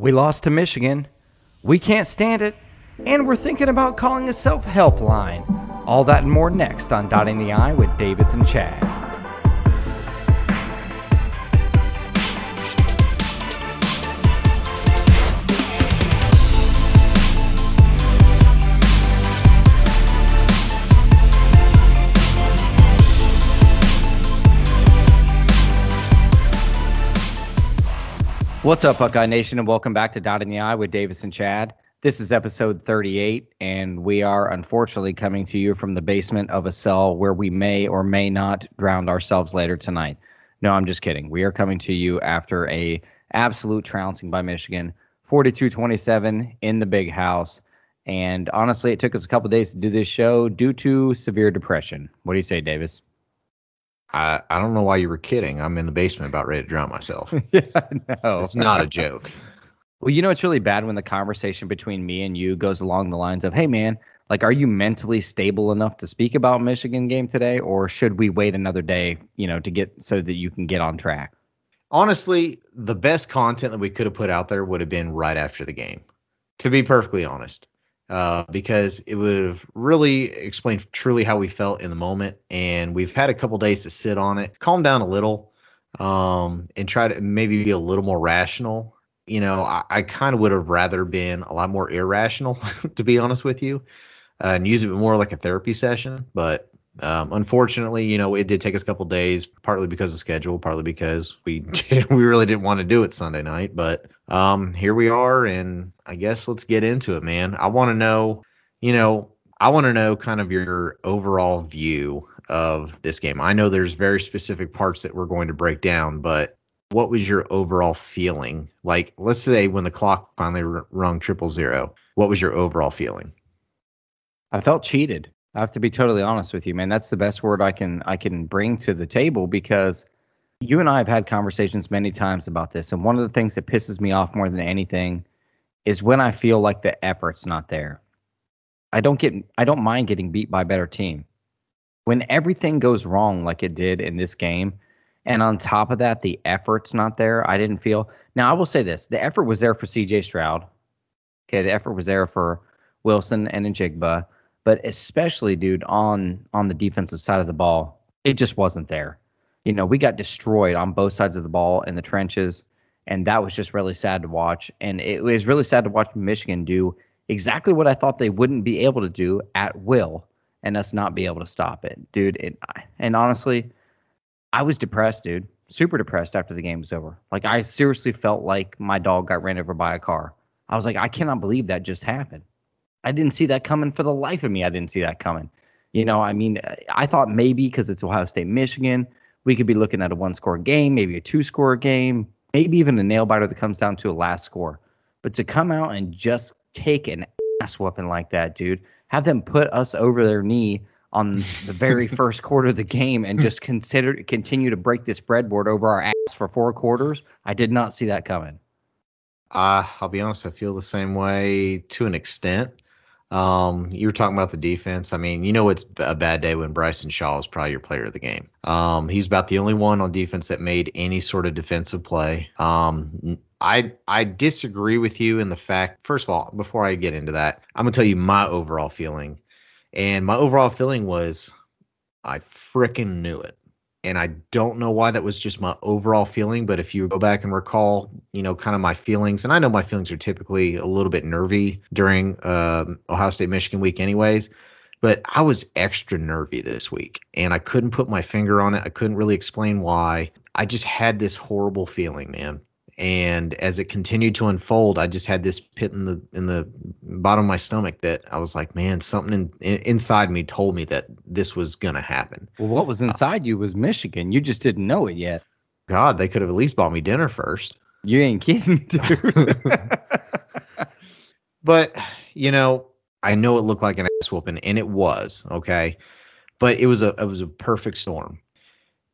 We lost to Michigan. We can't stand it. And we're thinking about calling a self help line. All that and more next on Dotting the I with Davis and Chad. What's up, Buckeye Nation, and welcome back to Dotting the I with Davis and Chad. This is episode 38, and we are unfortunately coming to you from the basement of a cell where we may or may not drown ourselves later tonight. No, I'm just kidding. We are coming to you after a absolute trouncing by Michigan, 42-27 in the big house. And honestly, it took us a couple days to do this show due to severe depression. What do you say, Davis? I, I don't know why you were kidding. I'm in the basement about ready to drown myself. yeah, no. It's not a joke. Well, you know, it's really bad when the conversation between me and you goes along the lines of, hey, man, like, are you mentally stable enough to speak about Michigan game today? Or should we wait another day, you know, to get so that you can get on track? Honestly, the best content that we could have put out there would have been right after the game, to be perfectly honest uh, because it would have really explained truly how we felt in the moment. And we've had a couple days to sit on it, calm down a little, um, and try to maybe be a little more rational. You know, I, I kind of would have rather been a lot more irrational, to be honest with you, uh, and use it more like a therapy session. But um, unfortunately, you know, it did take us a couple days, partly because of schedule, partly because we did, we really didn't want to do it Sunday night. But um, here we are, and I guess let's get into it, man. I want to know, you know, I want to know kind of your overall view of this game. I know there's very specific parts that we're going to break down, but what was your overall feeling? Like, let's say when the clock finally rung triple zero, what was your overall feeling? I felt cheated. I have to be totally honest with you, man. That's the best word I can I can bring to the table because you and I have had conversations many times about this, and one of the things that pisses me off more than anything is when I feel like the effort's not there. I don't get I don't mind getting beat by a better team. When everything goes wrong like it did in this game, and on top of that, the effort's not there. I didn't feel. Now I will say this: the effort was there for C.J. Stroud. Okay, the effort was there for Wilson and Njigba but especially, dude, on on the defensive side of the ball, it just wasn't there. You know, we got destroyed on both sides of the ball in the trenches, and that was just really sad to watch. And it was really sad to watch Michigan do exactly what I thought they wouldn't be able to do at will, and us not be able to stop it, dude. It, and honestly, I was depressed, dude. Super depressed after the game was over. Like I seriously felt like my dog got ran over by a car. I was like, I cannot believe that just happened. I didn't see that coming for the life of me. I didn't see that coming. You know, I mean, I thought maybe because it's Ohio State, Michigan, we could be looking at a one score game, maybe a two score game, maybe even a nail biter that comes down to a last score. But to come out and just take an ass whooping like that, dude, have them put us over their knee on the very first quarter of the game and just consider continue to break this breadboard over our ass for four quarters. I did not see that coming. Uh, I'll be honest, I feel the same way to an extent. Um, you were talking about the defense. I mean, you know it's a bad day when Bryson Shaw is probably your player of the game. Um, he's about the only one on defense that made any sort of defensive play. Um, I I disagree with you in the fact. First of all, before I get into that, I'm gonna tell you my overall feeling, and my overall feeling was, I freaking knew it and I don't know why that was just my overall feeling, but if you go back and recall, you know, kind of my feelings, and I know my feelings are typically a little bit nervy during uh, Ohio State Michigan week, anyways, but I was extra nervy this week, and I couldn't put my finger on it. I couldn't really explain why. I just had this horrible feeling, man and as it continued to unfold i just had this pit in the in the bottom of my stomach that i was like man something in, in, inside me told me that this was going to happen. Well what was inside uh, you was michigan. You just didn't know it yet. God they could have at least bought me dinner first. You ain't kidding dude. But you know i know it looked like an ass whooping and it was okay? But it was a it was a perfect storm.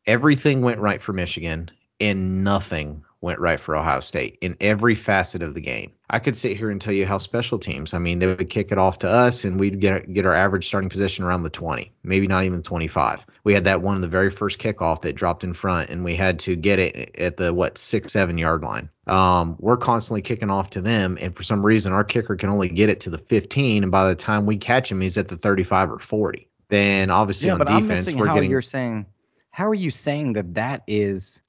Everything went right for michigan and nothing went right for Ohio State in every facet of the game. I could sit here and tell you how special teams. I mean, they would kick it off to us, and we'd get get our average starting position around the 20, maybe not even 25. We had that one in the very first kickoff that dropped in front, and we had to get it at the what six seven yard line. Um, we're constantly kicking off to them, and for some reason, our kicker can only get it to the 15, and by the time we catch him, he's at the 35 or 40. Then obviously yeah, on but defense, I'm missing we're how getting you're saying. How are you saying that that is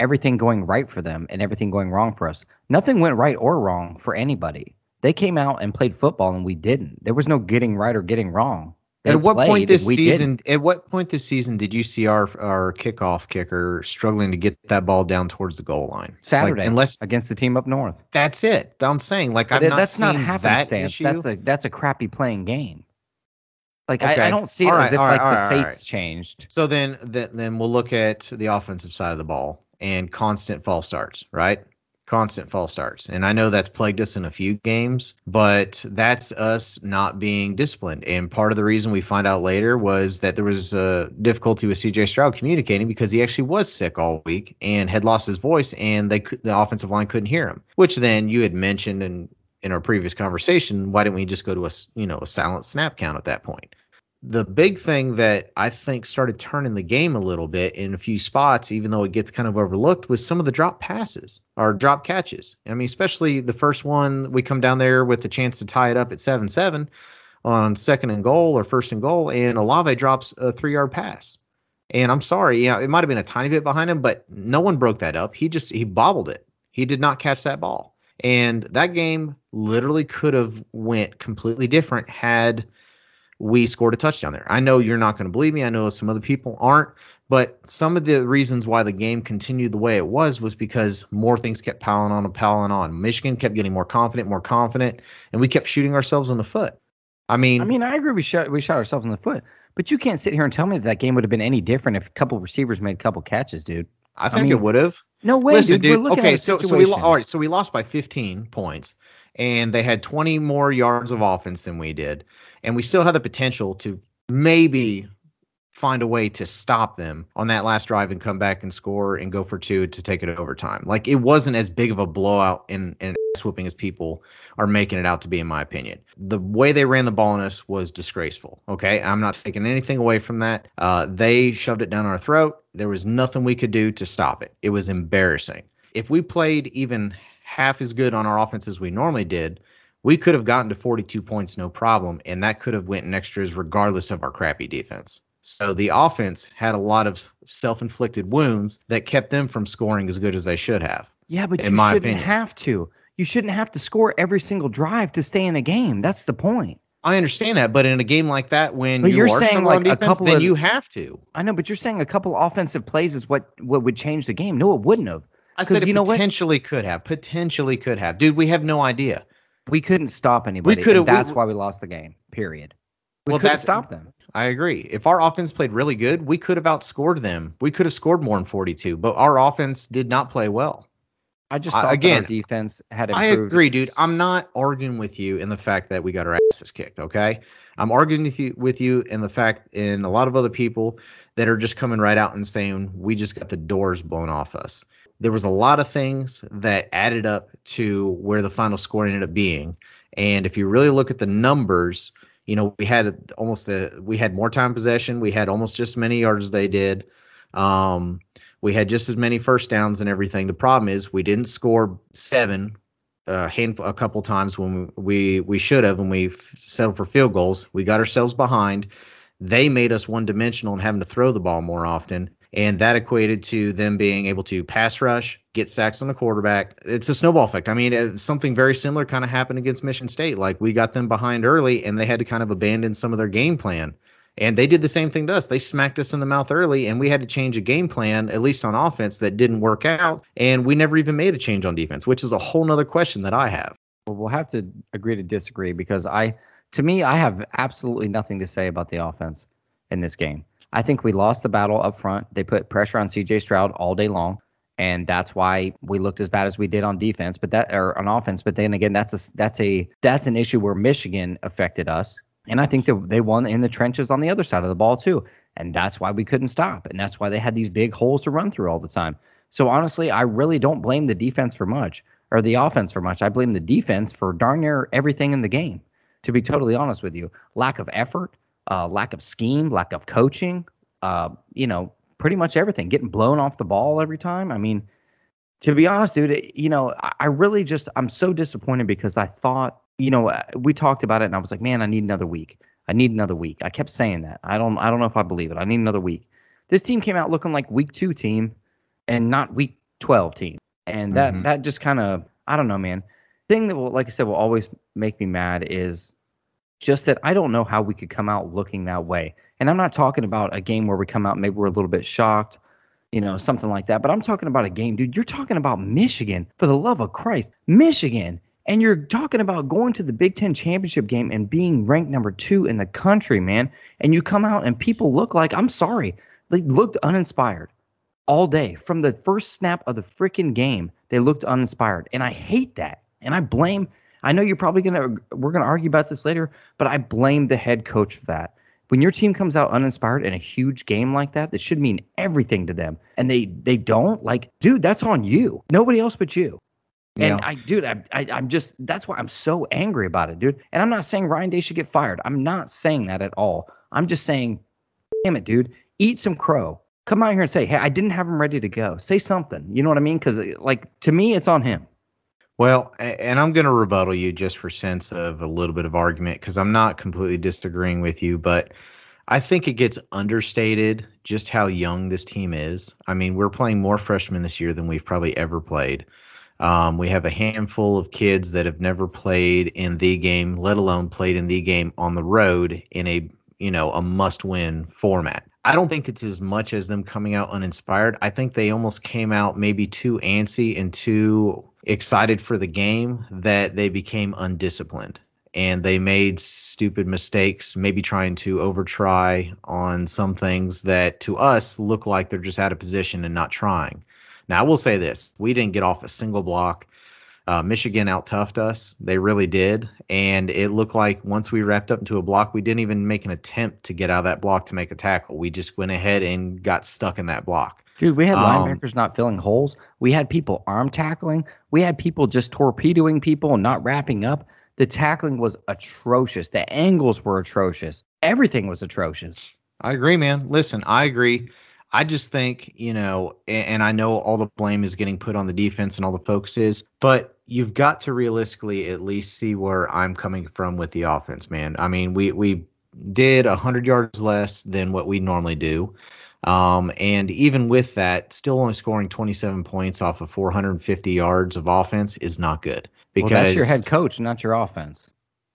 everything going right for them and everything going wrong for us? Nothing went right or wrong for anybody. They came out and played football and we didn't. There was no getting right or getting wrong. They at what point this season? didn't. At what point this season did you see our our kickoff kicker struggling to get that ball down towards the goal line? Like, Saturday unless against the team up north. that's it. I'm saying like I'm not that's not seeing that. That's a that's a crappy playing game. Like I, Okay. I don't see it All as right, if all like right, the right, fates changed. So then, then, then we'll look at the offensive side of the ball and constant false starts, right? Constant false starts. And I know that's plagued us in a few games, but that's us not being disciplined. And part of the reason we find out later was that there was a difficulty with CJ Stroud communicating because he actually was sick all week and had lost his voice, and they the offensive line couldn't hear him. Which then you had mentioned in in our previous conversation, why didn't we just go to a you know a silent snap count at that point? The big thing that I think started turning the game a little bit in a few spots, even though it gets kind of overlooked, was some of the drop passes or drop catches. I mean, especially the first one, we come down there with the chance to tie it up at 7 7 on second and goal or first and goal, and Olave drops a three yard pass. And I'm sorry, yeah, it might have been a tiny bit behind him, but no one broke that up. He just he bobbled it. He did not catch that ball. And that game literally could have went completely different had we scored a touchdown there. I know you're not going to believe me. I know some other people aren't, but some of the reasons why the game continued the way it was was because more things kept piling on and piling on. Michigan kept getting more confident, more confident, and we kept shooting ourselves in the foot. I mean, I mean, I agree. We shot we shot ourselves in the foot, but you can't sit here and tell me that, that game would have been any different if a couple receivers made a couple catches, dude. I think mean, it would have. No way, Listen, dude. We're dude. looking Okay, so so we all right. So we lost by 15 points, and they had 20 more yards of offense than we did, and we still had the potential to maybe find a way to stop them on that last drive and come back and score and go for two to take it overtime. Like it wasn't as big of a blowout and and ass whooping as people are making it out to be, in my opinion. The way they ran the ball on us was disgraceful. Okay, I'm not taking anything away from that. Uh, they shoved it down our throat. There was nothing we could do to stop it. It was embarrassing. If we played even half as good on our offense as we normally did, we could have gotten to 42 points no problem, and that could have went in extras regardless of our crappy defense. So the offense had a lot of self-inflicted wounds that kept them from scoring as good as they should have. Yeah, but in you my shouldn't opinion. have to. You shouldn't have to score every single drive to stay in a game. That's the point. I understand that, but in a game like that, when But you you're are saying, like, a defense, couple then of- you have to. I know, but you're saying a couple offensive plays is what what would change the game. No, it wouldn't have. I said you know what? potentially could have, potentially could have. Dude, we have no idea. We couldn't stop anybody. We could've- that's we- why we lost the game. Period. We Well, couldn't that's- stop them. I agree. If our offense played really good, we could have outscored them. We could have scored more than 42, but our offense did not play well. I just thought again, that our defense had I agree, dude. I'm not arguing with you in the fact that we got our asses kicked, okay? I'm arguing with you with you in the fact and a lot of other people that are just coming right out and saying we just got the doors blown off us. There was a lot of things that added up to where the final score ended up being. And if you really look at the numbers, you know, we had almost the we had more time possession, we had almost just as many yards as they did. Um, we had just as many first downs and everything. The problem is we didn't score seven a handful a couple times when we we should have when we settled for field goals. We got ourselves behind. They made us one dimensional and having to throw the ball more often, and that equated to them being able to pass rush, get sacks on the quarterback. It's a snowball effect. I mean, something very similar kind of happened against Michigan State. Like we got them behind early, and they had to kind of abandon some of their game plan. And they did the same thing to us. They smacked us in the mouth early, and we had to change a game plan, at least on offense, that didn't work out. And we never even made a change on defense, which is a whole nother question that I have. Well, we'll have to agree to disagree because I, to me, I have absolutely nothing to say about the offense in this game. I think we lost the battle up front. They put pressure on CJ Stroud all day long, and that's why we looked as bad as we did on defense. But that or on offense. But then again, that's a that's a that's an issue where Michigan affected us, and I think that they won in the trenches on the other side of the ball too, and that's why we couldn't stop, and that's why they had these big holes to run through all the time. So honestly, I really don't blame the defense for much or the offense for much. I blame the defense for darn near everything in the game. To be totally honest with you, lack of effort, uh, lack of scheme, lack of coaching, uh, you know, pretty much everything. Getting blown off the ball every time. I mean, to be honest, dude, you know, I really just I'm so disappointed because I thought, you know, uh, we talked about it and I was like, man, I need another week. I need another week. I kept saying that. I don't I don't know if I believe it. I need another week. This team came out looking like week 2 team and not week 12 team. And that mm-hmm. that just kind of I don't know, man thing that will, like I said, will always make me mad is just that I don't know how we could come out looking that way. And I'm not talking about a game where we come out maybe we're a little bit shocked, you know, something like that. But I'm talking about a game, dude. You're talking about Michigan, for the love of Christ, Michigan. And you're talking about going to the Big Ten championship game and being ranked number two in the country, man. And you come out and people look like, I'm sorry, they looked uninspired all day. From the first snap of the freaking game, they looked uninspired. And I hate that. And I blame, I know you're probably going to, we're going to argue about this later, but I blame the head coach for that. When your team comes out uninspired in a huge game like that, that should mean everything to them, and they they don't, like, dude, that's on you. Nobody else but you. And. I, dude, I, I, I'm just, that's why I'm so angry about it, dude. And I'm not saying Ryan Day should get fired. I'm not saying that at all. I'm just saying, damn it, dude, eat some crow. Come out here and say, hey, I didn't have him ready to go. Say something. You know what I mean? Because, like, to me, it's on him. Well, and I'm going to rebuttal you just for sense of a little bit of argument because I'm not completely disagreeing with you, but I think it gets understated just how young this team is. I mean, we're playing more freshmen this year than we've probably ever played. Um, we have a handful of kids that have never played in the game, let alone played in the game on the road in a you know a must-win format. I don't think it's as much as them coming out uninspired. I think they almost came out maybe too antsy and too excited for the game that they became undisciplined and they made stupid mistakes, maybe trying to overtry on some things that to us look like they're just out of position and not trying. Now, I will say this we didn't get off a single block. Uh, Michigan out toughed us. They really did. And it looked like once we wrapped up into a block, we didn't even make an attempt to get out of that block to make a tackle. We just went ahead and got stuck in that block. Dude, we had um, linebackers not filling holes. We had people arm tackling. We had people just torpedoing people and not wrapping up. The tackling was atrocious. The angles were atrocious. Everything was atrocious. I agree, man. Listen, I agree. I just think, you know, and, I know all the blame is getting put on the defense and all the focus is, but you've got to realistically at least see where I'm coming from with the offense, man. I mean, we we did 100 yards less than what we normally do. Um, and even with that, still only scoring 27 points off of 450 yards of offense is not good. Because well, that's your head coach, not your offense.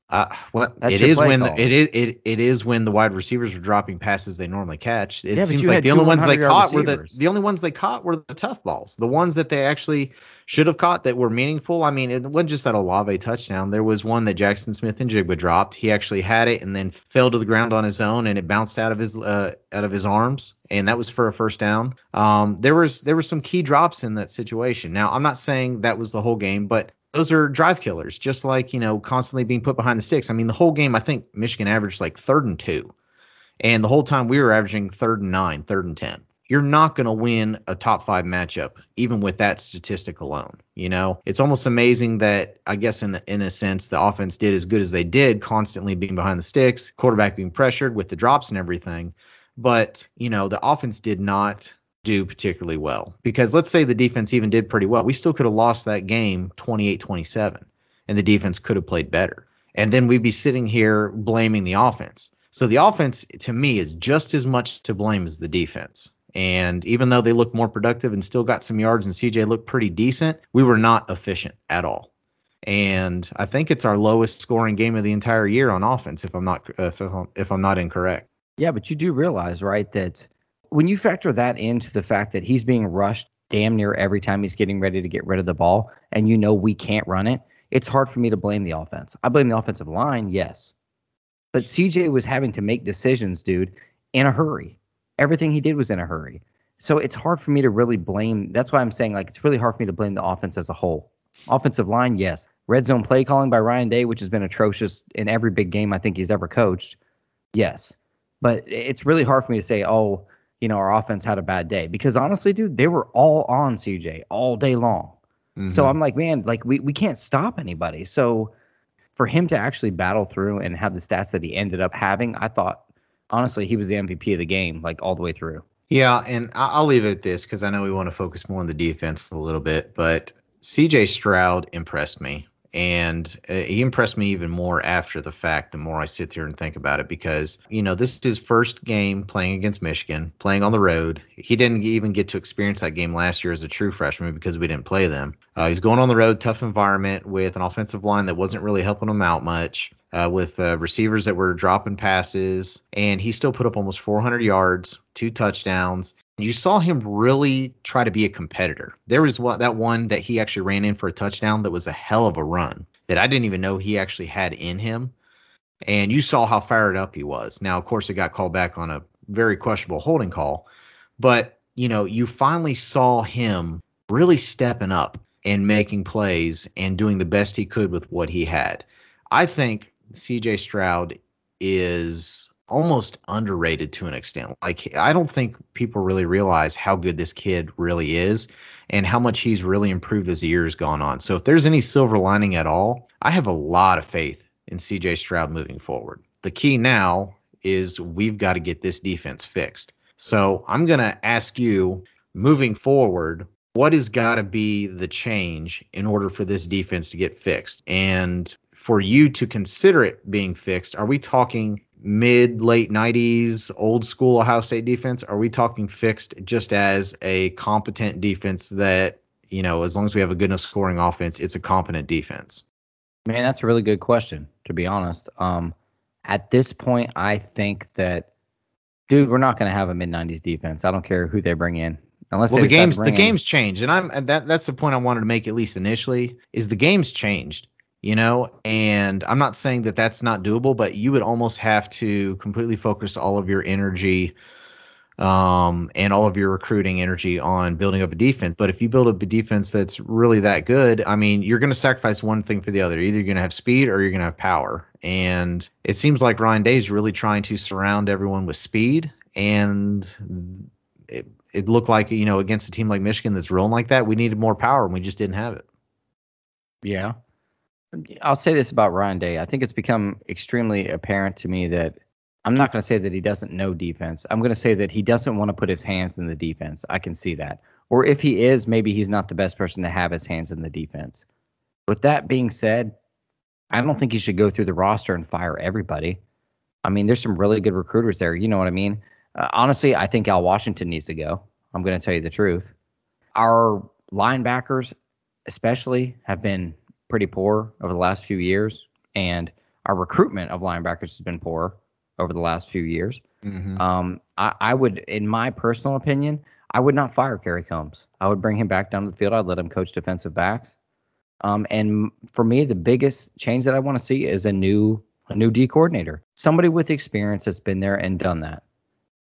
Uh, well, That's it is when the, it is it, it is when the wide receivers are dropping passes they normally catch. It yeah, seems like the only ones they caught receivers. were the the only ones they caught were the tough balls, the ones that they actually should have caught that were meaningful. I mean, it wasn't just that Olave touchdown. There was one that Jaxon Smith-Njigba dropped. He actually had it and then fell to the ground on his own, and it bounced out of his uh, out of his arms, and that was for a first down. Um, there was there were some key drops in that situation. Now, I'm not saying that was the whole game, but those are drive killers, just like, you know, constantly being put behind the sticks. I mean, the whole game, I think Michigan averaged like third and two. And the whole time we were averaging third and nine, third and 10. You're not going to win a top five matchup, even with that statistic alone. You know, it's almost amazing that I guess in in a sense the offense did as good as they did, constantly being behind the sticks, quarterback being pressured with the drops and everything. But you know, the offense did not do particularly well. Because let's say the defense even did pretty well. We still could have lost that game 28 27, and the defense could have played better. And then we'd be sitting here blaming the offense. So the offense, to me, is just as much to blame as the defense. And even though they look more productive and still got some yards and CJ looked pretty decent, we were not efficient at all. And I think it's our lowest scoring game of the entire year on offense, if I'm not if I'm, if I'm not incorrect. Yeah, but you do realize, right, that when you factor that into the fact that he's being rushed damn near every time he's getting ready to get rid of the ball, and you know we can't run it, it's hard for me to blame the offense. I blame the offensive line, yes. But CJ was having to make decisions, dude, in a hurry. Everything he did was in a hurry. So it's hard for me to really blame. That's why I'm saying, like, it's really hard for me to blame the offense as a whole. Offensive line, yes. Red zone play calling by Ryan Day, which has been atrocious in every big game I think he's ever coached, yes. But it's really hard for me to say, oh, you know, our offense had a bad day. Because honestly, dude, they were all on CJ all day long. Mm-hmm. So I'm like, man, like we, we can't stop anybody. So for him to actually battle through and have the stats that he ended up having, I thought honestly he was the MVP of the game, like all the way through. Yeah, and I'll leave it at this because I know we want to focus more on the defense a little bit, but CJ Stroud impressed me and uh, he impressed me even more after the fact the more i sit here and think about it because you know this is his first game playing against michigan playing on the road. He didn't even get to experience that game last year as a true freshman because we didn't play them. Uh, he's going on the road tough environment with an offensive line that wasn't really helping him out much uh, with uh, receivers that were dropping passes. And he still put up almost 400 yards two touchdowns you saw him really try to be a competitor. There was what that one that he actually ran in for a touchdown that was a hell of a run that I didn't even know he actually had in him. And you saw how fired up he was. Now, of course, it got called back on a very questionable holding call, but you know, you finally saw him really stepping up and making plays and doing the best he could with what he had. I think CJ Stroud is almost underrated to an extent. Like I don't think people really realize how good this kid really is and how much he's really improved as the years gone on. So if there's any silver lining at all, I have a lot of faith in CJ Stroud moving forward. The key now is we've got to get this defense fixed. So I'm going to ask you moving forward, what has got to be the change in order for this defense to get fixed? And for you to consider it being fixed, are we talking mid late 90s old school Ohio State defense? Are we talking fixed just as a competent defense that, you know, as long as we have a good enough scoring offense, it's a competent defense? Man, that's a really good question, to be honest. Um, at this point, I think that, dude, we're not going to have a mid 90s defense. I don't care who they bring in. Unless well, the games the games changed, and I'm and that that's the point I wanted to make at least initially is the games changed you know and i'm not saying that that's not doable but you would almost have to completely focus all of your energy um, and all of your recruiting energy on building up a defense. But if you build up a defense that's really that good i mean you're going to sacrifice one thing for the other. Either you're going to have speed or you're going to have power. And it seems like ryan day is really trying to surround everyone with speed. And it, it looked like you know against a team like michigan that's rolling like that we needed more power and we just didn't have it. Yeah I'll say this about Ryan Day. I think it's become extremely apparent to me that I'm not going to say that he doesn't know defense. I'm going to say that he doesn't want to put his hands in the defense. I can see that. Or if he is, maybe he's not the best person to have his hands in the defense. With that being said, I don't think he should go through the roster and fire everybody. I mean, there's some really good recruiters there. You know what I mean? Uh, honestly, I think Al Washington needs to go. I'm going to tell you the truth. Our linebackers, especially, have been pretty poor over the last few years, and our recruitment of linebackers has been poor over the last few years. Mm-hmm. Um, I, I, would, in my personal opinion, I would not fire Kerry Coombs. I would bring him back down to the field. I'd let him coach defensive backs. Um, and for me, the biggest change that I want to see is a new a new D coordinator, somebody with experience that's been there and done that,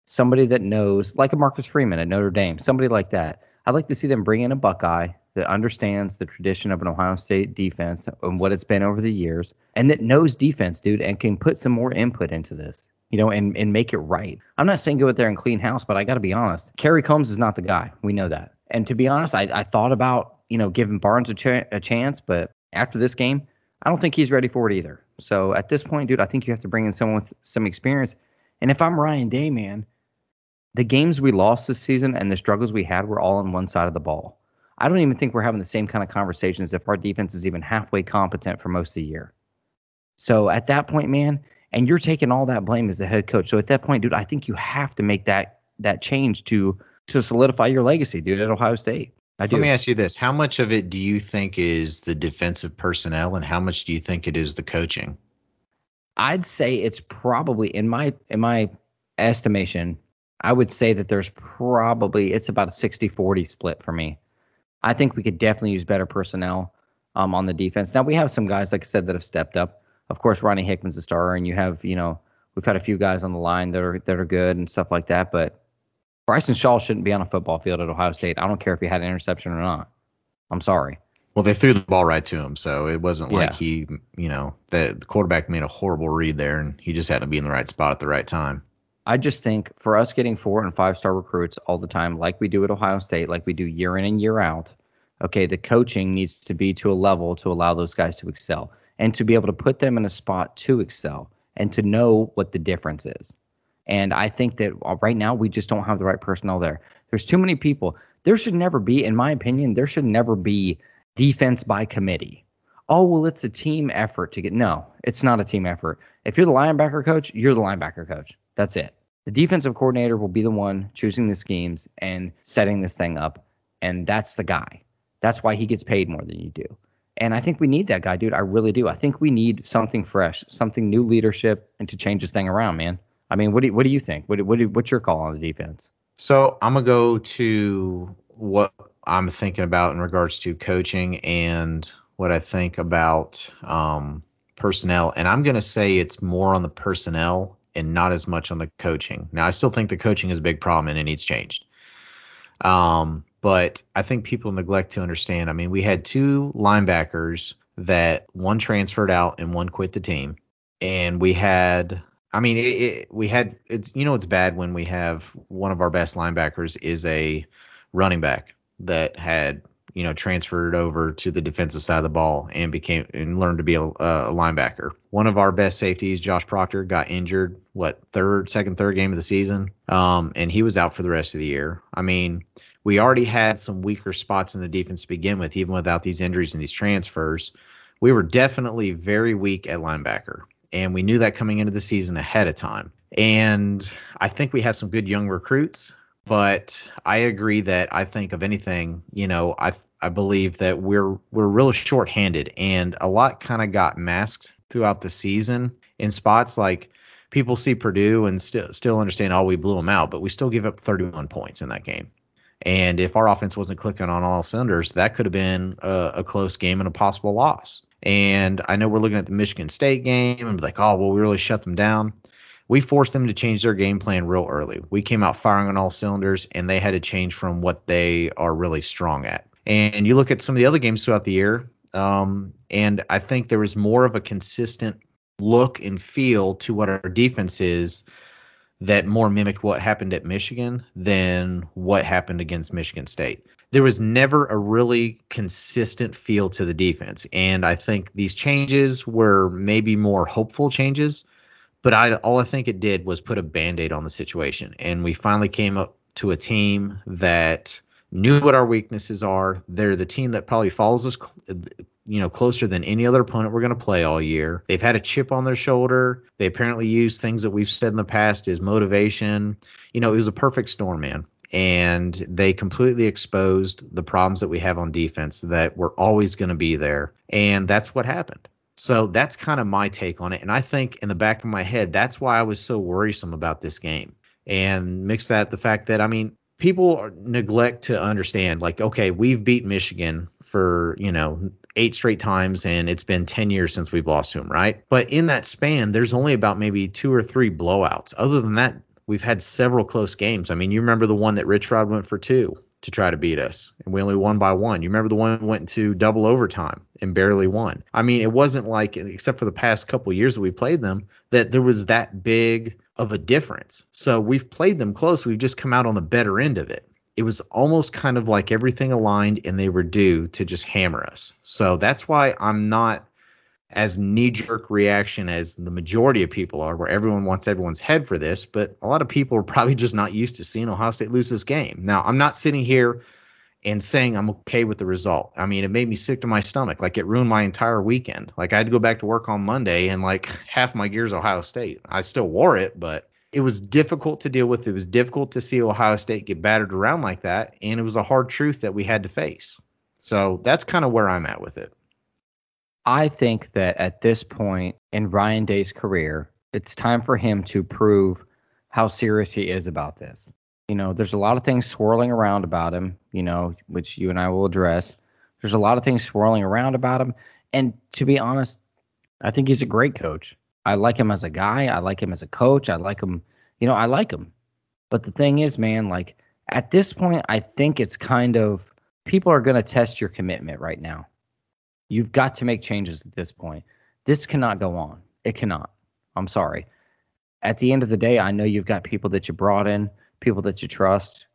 somebody that knows, like a Marcus Freeman at Notre Dame, somebody like that. I'd like to see them bring in a Buckeye that understands the tradition of an Ohio State defense and what it's been over the years, and that knows defense, dude, and can put some more input into this, you know, and, and make it right. I'm not saying go out there and clean house, but I got to be honest. Kerry Coombs is not the guy. We know that. And to be honest, I, I thought about, you know, giving Barnes a, ch- a chance, but after this game, I don't think he's ready for it either. So at this point, dude, I think you have to bring in someone with some experience. And if I'm Ryan Day, man, the games we lost this season and the struggles we had were all on one side of the ball. I don't even think we're having the same kind of conversations if our defense is even halfway competent for most of the year. So at that point, man, and you're taking all that blame as the head coach. So at that point, dude, I think you have to make that that change to to solidify your legacy, dude, at Ohio State. I so let me ask you this: How much of it do you think is the defensive personnel, and how much do you think it is the coaching? I'd say it's probably in my in my estimation, I would say that there's probably it's about a 60-40 split for me. I think we could definitely use better personnel um, on the defense. Now we have some guys, like I said, that have stepped up. Of course, Ronnie Hickman's a star, and you have, you know, we've had a few guys on the line that are that are good and stuff like that. But Bryson Shaw shouldn't be on a football field at Ohio State. I don't care if he had an interception or not. I'm sorry. Well, they threw the ball right to him, so it wasn't like yeah. he, you know, the, the quarterback made a horrible read there, and he just had to be in the right spot at the right time. I just think for us getting four and five star recruits all the time, like we do at Ohio State, like we do year in and year out, okay, the coaching needs to be to a level to allow those guys to excel and to be able to put them in a spot to excel and to know what the difference is. And I think that uh, right now we just don't have the right personnel there. There's too many people. There should never be, in my opinion, there should never be defense by committee. Oh, well, it's a team effort to get. No, it's not a team effort. If you're the linebacker coach, you're the linebacker coach. That's it. The defensive coordinator will be the one choosing the schemes and setting this thing up. And that's the guy. That's why he gets paid more than you do. And I think we need that guy, dude. I really do. I think we need something fresh, something new leadership, and to change this thing around, man. I mean, what do you, what do you think? What what what's your call on the defense? So I'm gonna go to what I'm thinking about in regards to coaching and what I think about um, personnel, and I'm gonna say it's more on the personnel and not as much on the coaching. Now, I still think the coaching is a big problem and it needs changed. Um, but I think people neglect to understand. I mean, we had two linebackers that one transferred out and one quit the team, and we had. I mean, it, it, we had it's you know it's bad when we have one of our best linebackers is a running back that had you know transferred over to the defensive side of the ball and became and learned to be a, a linebacker. One of our best safeties, Josh Proctor, got injured. What third, second, third game of the season, um, and he was out for the rest of the year. I mean, we already had some weaker spots in the defense to begin with, even without these injuries and these transfers. We were definitely very weak at linebacker, and we knew that coming into the season ahead of time. And I think we have some good young recruits, but I agree that I think of anything, you know, I I believe that we're we're really short-handed, and a lot kind of got masked throughout the season in spots like people see Purdue and still still understand, oh, we blew them out, but we still give up 31 points in that game. And if our offense wasn't clicking on all cylinders, that could have been a, a, close game and a possible loss. And I know we're looking at the Michigan State game and be like, oh, well, we really shut them down. We forced them to change their game plan real early. We came out firing on all cylinders, and they had to change from what they are really strong at. And you look at some of the other games throughout the year, um, and I think there was more of a consistent look and feel to what our defense is that more mimicked what happened at Michigan than what happened against Michigan State. There was never a really consistent feel to the defense. And I think these changes were maybe more hopeful changes, but I all I think it did was put a band-aid on the situation. And we finally came up to a team that knew what our weaknesses are. They're the team that probably follows us you know, closer than any other opponent we're going to play all year. They've had a chip on their shoulder. They apparently use things that we've said in the past as motivation. You know, it was a perfect storm, man. And they completely exposed the problems that we have on defense that were always going to be there. And that's what happened. So that's kind of my take on it. And I think in the back of my head, that's why I was so worrisome about this game. And mix that the fact that, I mean, people neglect to understand like okay we've beat michigan for you know eight straight times and it's been 10 years since we've lost to them right but in that span there's only about maybe two or three blowouts other than that we've had several close games i mean you remember the one that rich rod went for two to try to beat us. And we only won by one. You remember the one went into double overtime and barely won. I mean it wasn't like except for the past couple years that we played them that there was that big of a difference. So we've played them close. We've just come out on the better end of it. It was almost kind of like everything aligned and they were due to just hammer us. So that's why I'm not as knee jerk reaction as the majority of people are, where everyone wants everyone's head for this. But a lot of people are probably just not used to seeing Ohio State lose this game. Now, I'm not sitting here and saying I'm okay with the result. I mean, it made me sick to my stomach. Like it ruined my entire weekend. Like I had to go back to work on Monday and like half my gear's Ohio State. I still wore it, but it was difficult to deal with. It was difficult to see Ohio State get battered around like that, and it was a hard truth that we had to face. So that's kind of where I'm at with it. I think that at this point in Ryan Day's career, it's time for him to prove how serious he is about this. You know, there's a lot of things swirling around about him, you know, which you and I will address. There's a lot of things swirling around about him. And to be honest, I think he's a great coach. I like him as a guy. I like him as a coach. I like him, you know, I like him. But the thing is, man, like at this point, I think it's kind of people are going to test your commitment right now. You've got to make changes at this point. This cannot go on. It cannot. I'm sorry. at the end of the day, I know you've got people that you brought in, people that you trust,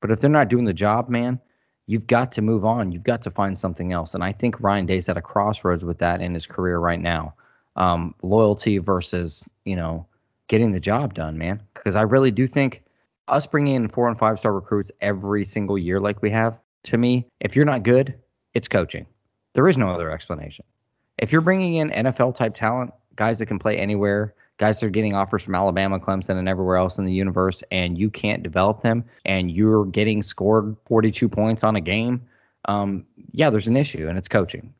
but if they're not doing the job, man, you've got to move on. You've got to find something else. And I think Ryan Day's at a crossroads with that in his career right now. Um, loyalty versus, you know, getting the job done, man. Because I really do think us bringing in four and five star recruits every single year, like we have, to me, if you're not good, it's coaching. There is no other explanation. If you're bringing in NFL type talent, guys that can play anywhere, guys that are getting offers from Alabama, Clemson, and everywhere else in the universe, and you can't develop them, and you're getting scored 42 points on a game, um, yeah, there's an issue, and it's coaching.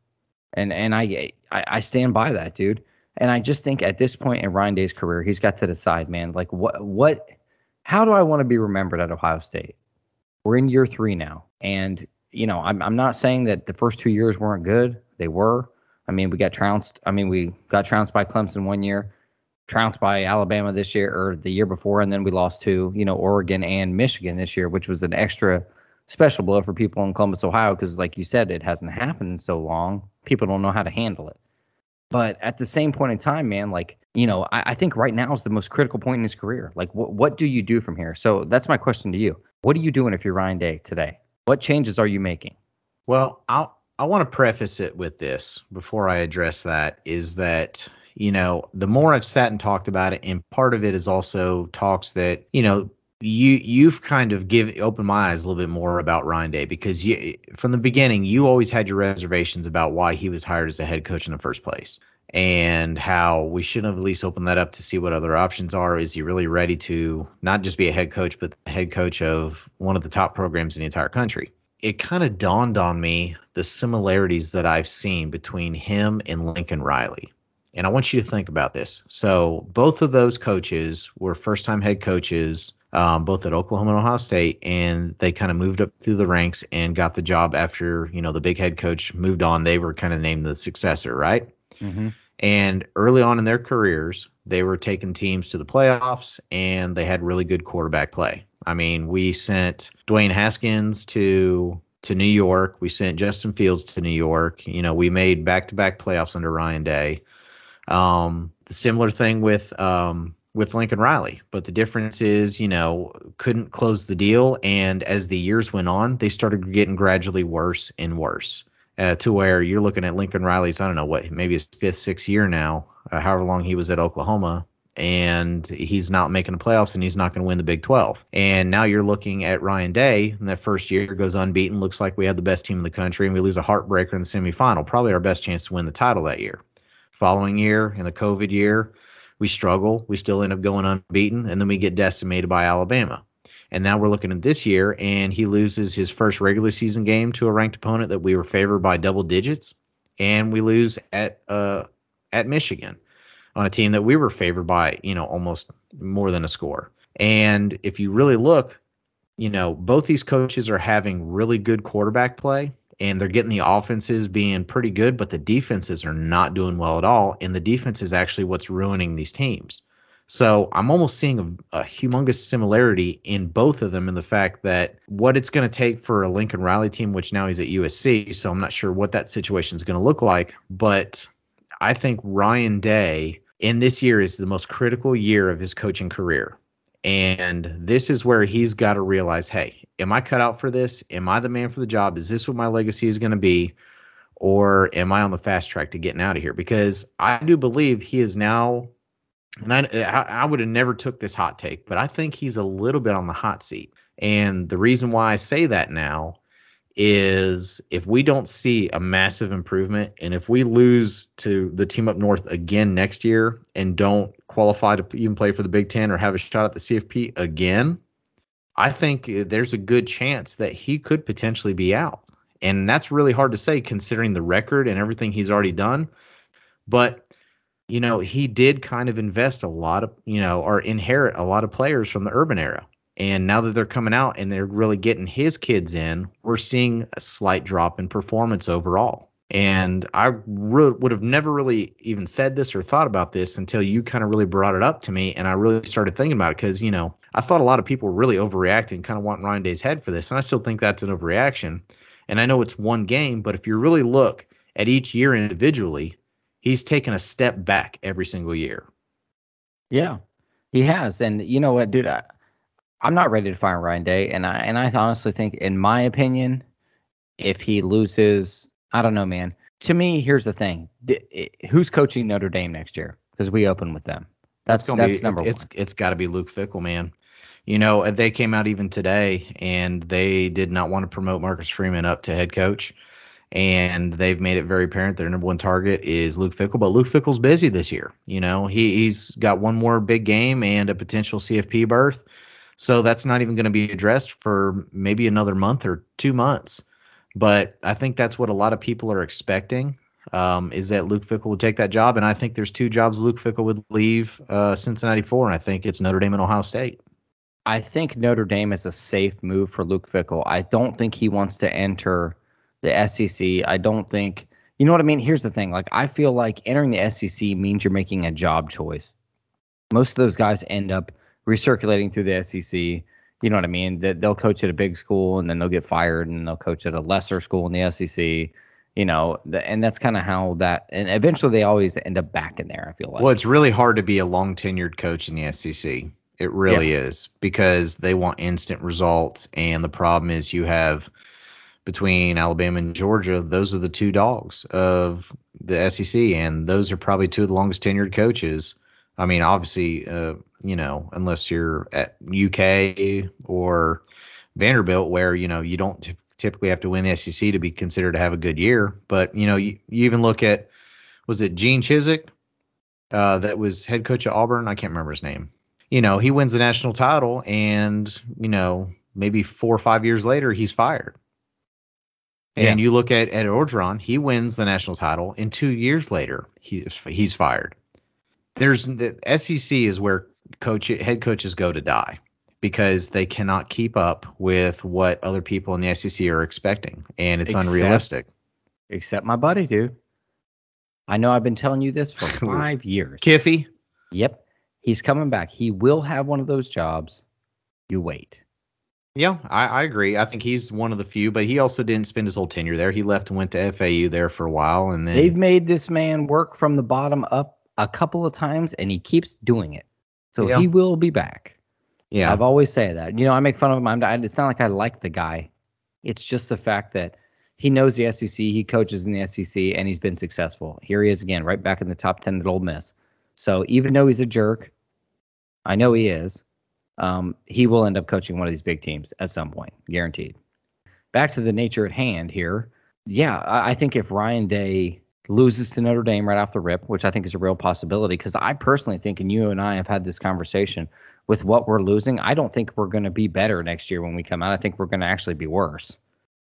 And and I, I I stand by that, dude. And I just think at this point in Ryan Day's career, he's got to decide, man, like what what how do I want to be remembered at Ohio State? We're in year three now. And, you know, I'm I'm not saying that the first two years weren't good. They were. I mean, we got trounced. I mean, we got trounced by Clemson one year trounced by Alabama this year or the year before, and then we lost to you know Oregon and Michigan this year, which was an extra special blow for people in Columbus, Ohio, because like you said, it hasn't happened in so long. People don't know how to handle it. But at the same point in time, man, like you know, I, I think right now is the most critical point in his career. Like, what what do you do from here? So that's my question to you. What are you doing if you're Ryan Day today? What changes are you making? Well, I'll I want to preface it with this before I address that is that you know, the more I've sat and talked about it, and part of it is also talks that, you know, you you've kind of give opened my eyes a little bit more about Ryan Day because you from the beginning you always had your reservations about why he was hired as a head coach in the first place and how we should have at least opened that up to see what other options are. Is he really ready to not just be a head coach, but the head coach of one of the top programs in the entire country? It kind of dawned on me the similarities that I've seen between him and Lincoln Riley. And I want you to think about this. So both of those coaches were first time head coaches, um, both at Oklahoma and Ohio State, and they kind of moved up through the ranks and got the job after, you know, the big head coach moved on. They were kind of named the successor, right? Mm-hmm. And early on in their careers, they were taking teams to the playoffs and they had really good quarterback play. I mean, we sent Dwayne Haskins to to New York. We sent Justin Fields to New York. You know, we made back to back playoffs under Ryan Day. Um, the similar thing with um, with Lincoln Riley, but the difference is, you know, couldn't close the deal, and as the years went on, they started getting gradually worse and worse. Uh, to where you're looking at Lincoln Riley's, I don't know what, maybe his fifth, sixth year now, uh, however long he was at Oklahoma, and he's not making the playoffs and he's not going to win the Big 12. And now you're looking at Ryan Day, and that first year goes unbeaten, looks like we had the best team in the country, and we lose a heartbreaker in the semifinal, probably our best chance to win the title that year. Following year, in the COVID year, we struggle. We still end up going unbeaten, and then we get decimated by Alabama. And now we're looking at this year, and he loses his first regular season game to a ranked opponent that we were favored by double digits, and we lose at uh, at Michigan on a team that we were favored by, you know, almost more than a score. And if you really look, you know, both these coaches are having really good quarterback play, and they're getting the offenses being pretty good, but the defenses are not doing well at all. And the defense is actually what's ruining these teams. So I'm almost seeing a, a humongous similarity in both of them in the fact that what it's going to take for a Lincoln Riley team, which now he's at USC. So I'm not sure what that situation is going to look like. But I think Ryan Day in this year is the most critical year of his coaching career. And this is where he's got to realize hey, am I cut out for this? Am I the man for the job? Is this what my legacy is going to be? Or am I on the fast track to getting out of here? Because I do believe he is now, and I, I would have never took this hot take, but I think he's a little bit on the hot seat. And the reason why I say that now is if we don't see a massive improvement and if we lose to the team up north again next year and don't qualify to even play for the Big Ten or have a shot at the CFP again, I think uh, there's a good chance that he could potentially be out. And that's really hard to say considering the record and everything he's already done. But, you know, he did kind of invest a lot of, you know, or inherit a lot of players from the urban era. And now that they're coming out and they're really getting his kids in, we're seeing a slight drop in performance overall. And I re- would have never really even said this or thought about this until you kind of really brought it up to me. And I really started thinking about it because, you know, I thought a lot of people were really overreacting, kind of wanting Ryan Day's head for this. And I still think that's an overreaction. And I know it's one game, but if you really look at each year individually, he's taken a step back every single year. Yeah. He has, and you know what, dude? I, I'm not ready to fire Ryan Day, and I and I honestly think, in my opinion, if he loses, I don't know, man. To me, here's the thing: eh, who's coaching Notre Dame next year? Because we open with them. That's gonna that's be, number it's, one. It's it's got to be Luke Fickell, man. You know, uh, they came out even today, and they did not want to promote Marcus Freeman up to head coach and they've made it very apparent their number one target is Luke Fickell. But Luke Fickell's busy this year. You know, he he's got one more big game and a potential CFP berth, so that's not even going to be addressed for maybe another month or two months. But I think that's what a lot of people are expecting. Um, is that Luke Fickell would take that job, and I think there's two jobs Luke Fickell would leave uh, Cincinnati for, and I think it's Notre Dame and Ohio State. I think Notre Dame is a safe move for Luke Fickell. I don't think he wants to enter the SEC. I don't think you know what I mean. Here's the thing: like I feel like entering the SEC means you're making a job choice. Most of those guys end up recirculating through the SEC. You know what I mean? That they'll coach at a big school and then they'll get fired and they'll coach at a lesser school in the SEC. You know, and that's kind of how that. And eventually, they always end up back in there. I feel like. Well, it's really hard to be a long tenured coach in the SEC. It really yeah. is because they want instant results, and the problem is you have between Alabama and Georgia, those are the two dogs of the SEC, and those are probably two of the longest tenured coaches. I mean, obviously, uh, you know, unless you're at UK or Vanderbilt, where you know you don't t- typically have to win the SEC to be considered to have a good year. But you know, you, you even look at was it Gene Chizik uh, that was head coach at Auburn? I can't remember his name. You know, he wins the national title, and you know, maybe four or five years later, he's fired. And yeah. you look at Ed Orgeron, he wins the national title, and two years later, he's he's fired. There's the SEC is where coach head coaches go to die because they cannot keep up with what other people in the SEC are expecting, and it's except, unrealistic. Except my buddy, dude. I know I've been telling you this for five years. Kiffy. Yep, he's coming back. He will have one of those jobs. You wait. Yeah, I, I, agree. I think he's one of the few, but he also didn't spend his whole tenure there. He left and went to FAU there for a while, and then they've made this man work from the bottom up a couple of times, and he keeps doing it. So yeah. he will be back. Yeah, I've always said that. You know, I make fun of him. I'm, it's not like I like the guy. It's just the fact that he knows the SEC. He coaches in the SEC, and he's been successful. Here he is again, right back in the top ten at Ole Miss. So even though he's a jerk, I know he is um, he will end up coaching one of these big teams at some point, guaranteed. Back to the nature at hand here. Yeah, I, I think if Ryan Day loses to Notre Dame right off the rip, which I think is a real possibility, because I personally think, and you and I have had this conversation with what we're losing, I don't think we're going to be better next year when we come out. I think we're going to actually be worse.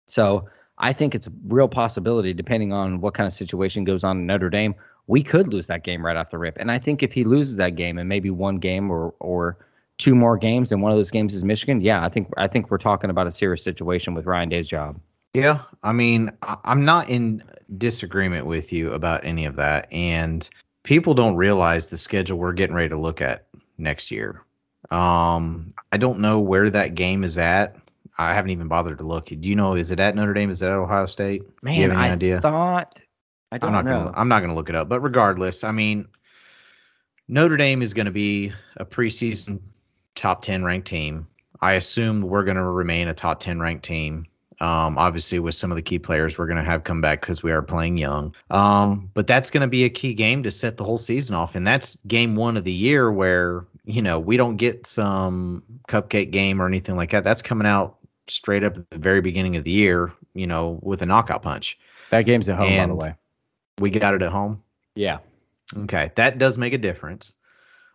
So I think it's a real possibility, depending on what kind of situation goes on in Notre Dame, we could lose that game right off the rip. And I think if he loses that game and maybe one game or or two more games and one of those games is Michigan, yeah, I think I think we're talking about a serious situation with Ryan Day's job. Yeah, I mean, I'm not in disagreement with you about any of that, and people don't realize the schedule we're getting ready to look at next year. Um, I don't know where that game is at. I haven't even bothered to look. Do you know? Is it at Notre Dame? Is it at Ohio State? Man, Do you have any I idea? thought. I don't I'm not know. Gonna, I'm not going to look it up. But regardless, I mean, Notre Dame is going to be a preseason top 10 ranked team. I assume we're going to remain a top 10 ranked team. Um, obviously, with some of the key players we're going to have come back because we are playing young. Um, but that's going to be a key game to set the whole season off. And that's game one of the year where, you know, we don't get some cupcake game or anything like that. That's coming out straight up at the very beginning of the year, you know, with a knockout punch. That game's at home, and by the way. We got it at home? Yeah. Okay. That does make a difference.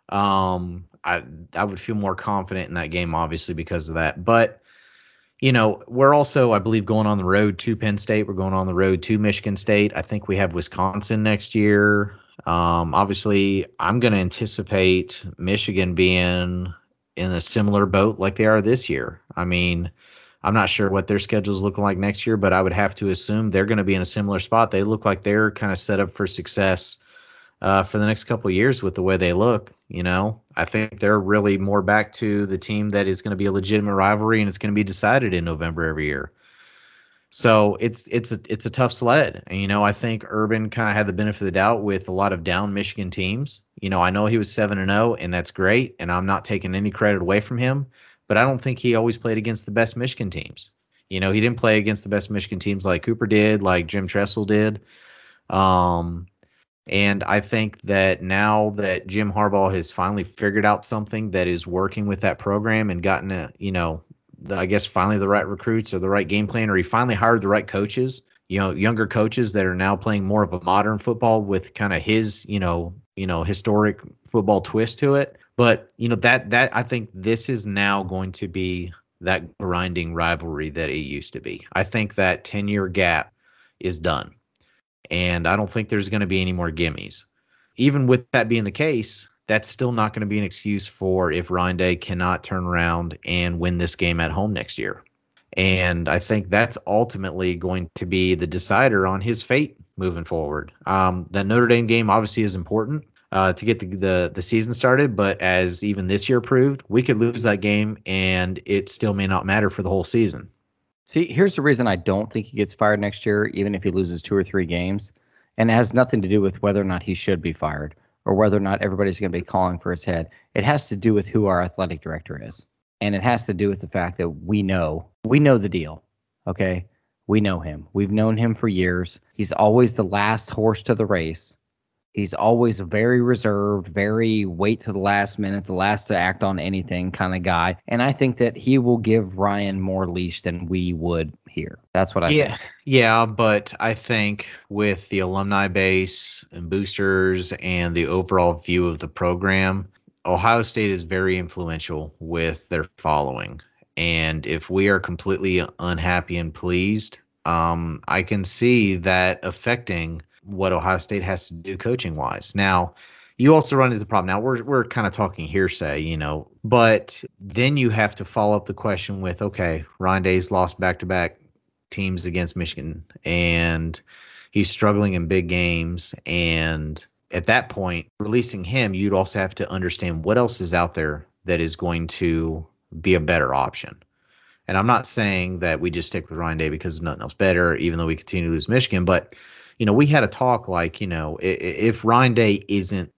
Um, I I would feel more confident in that game, obviously because of that. But you know, we're also, I believe, going on the road to Penn State. We're going on the road to Michigan State. I think we have Wisconsin next year. Um, obviously, I'm going to anticipate Michigan being in a similar boat like they are this year. I mean, I'm not sure what their schedule's looking like next year, but I would have to assume they're going to be in a similar spot. They look like they're kind of set up for success uh, for the next couple years with the way they look. You know, I think they're really more back to the team that is going to be a legitimate rivalry and it's going to be decided in November every year. So it's it's a it's a tough sled, and you know I think Urban kind of had the benefit of the doubt with a lot of down Michigan teams. You know I know he was seven and zero, and that's great, and I'm not taking any credit away from him, but I don't think he always played against the best Michigan teams. You know he didn't play against the best Michigan teams like Cooper did, like Jim Tressel did. Um, and I think that now that Jim Harbaugh has finally figured out something that is working with that program and gotten a, you know, the, I guess finally the right recruits or the right game plan, or he finally hired the right coaches, you know, younger coaches that are now playing more of a modern football with kind of his, you know, you know, historic football twist to it. But you know that that I think this is now going to be that grinding rivalry that it used to be. I think that 10 year gap is done. And I don't think there's going to be any more gimmies. Even with that being the case, that's still not going to be an excuse for if Ryan Day cannot turn around and win this game at home next year. And I think that's ultimately going to be the decider on his fate moving forward. Um, the Notre Dame game obviously is important uh, to get the, the the season started, but as even this year proved, we could lose that game and it still may not matter for the whole season. See, here's the reason I don't think he gets fired next year, even if he loses two or three games. And it has nothing to do with whether or not he should be fired or whether or not everybody's going to be calling for his head. It has to do with who our athletic director is. And it has to do with the fact that we know, we know the deal. Okay. We know him. We've known him for years. He's always the last horse to the race. He's always very reserved, very wait to the last minute, the last to act on anything kind of guy. And I think that he will give Ryan more leash than we would here. That's what I yeah, think. Yeah, but I think with the alumni base and boosters and the overall view of the program, Ohio State is very influential with their following. And if we are completely unhappy and pleased, um, I can see that affecting what Ohio State has to do coaching wise. Now, you also run into the problem. Now we're we're kind of talking hearsay, you know, but then you have to follow up the question with, okay, Ryan Day's lost back to back teams against Michigan, and he's struggling in big games. And at that point, releasing him, you'd also have to understand what else is out there that is going to be a better option. And I'm not saying that we just stick with Ryan Day because nothing else better, even though we continue to lose Michigan, but you know, we had a talk like, you know, if, Ryan Day isn't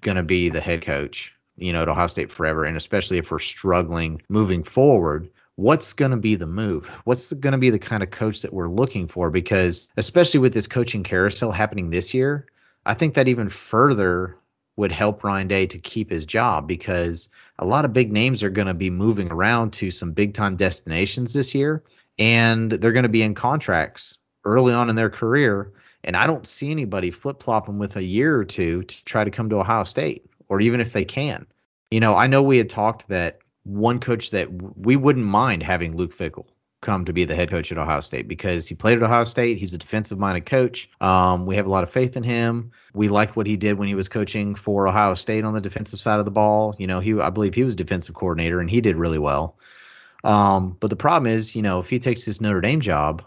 going to be the head coach, you know, at Ohio State forever, and especially if we're struggling moving forward, what's going to be the move? What's going to be the kind of coach that we're looking for? Because especially with this coaching carousel happening this year, I think that even further would help Ryan Day to keep his job because a lot of big names are going to be moving around to some big time destinations this year and they're going to be in contracts early on in their career and I don't see anybody flip flopping with a year or two to try to come to Ohio State, or even if they can. You know, I know we had talked that one coach that we wouldn't mind having Luke Fickell come to be the head coach at Ohio State because he played at Ohio State. He's a defensive minded coach. Um, we have a lot of faith in him. We like what he did when he was coaching for Ohio State on the defensive side of the ball. You know, he I believe he was defensive coordinator and he did really well. Um, but the problem is, you know, if he takes his Notre Dame job,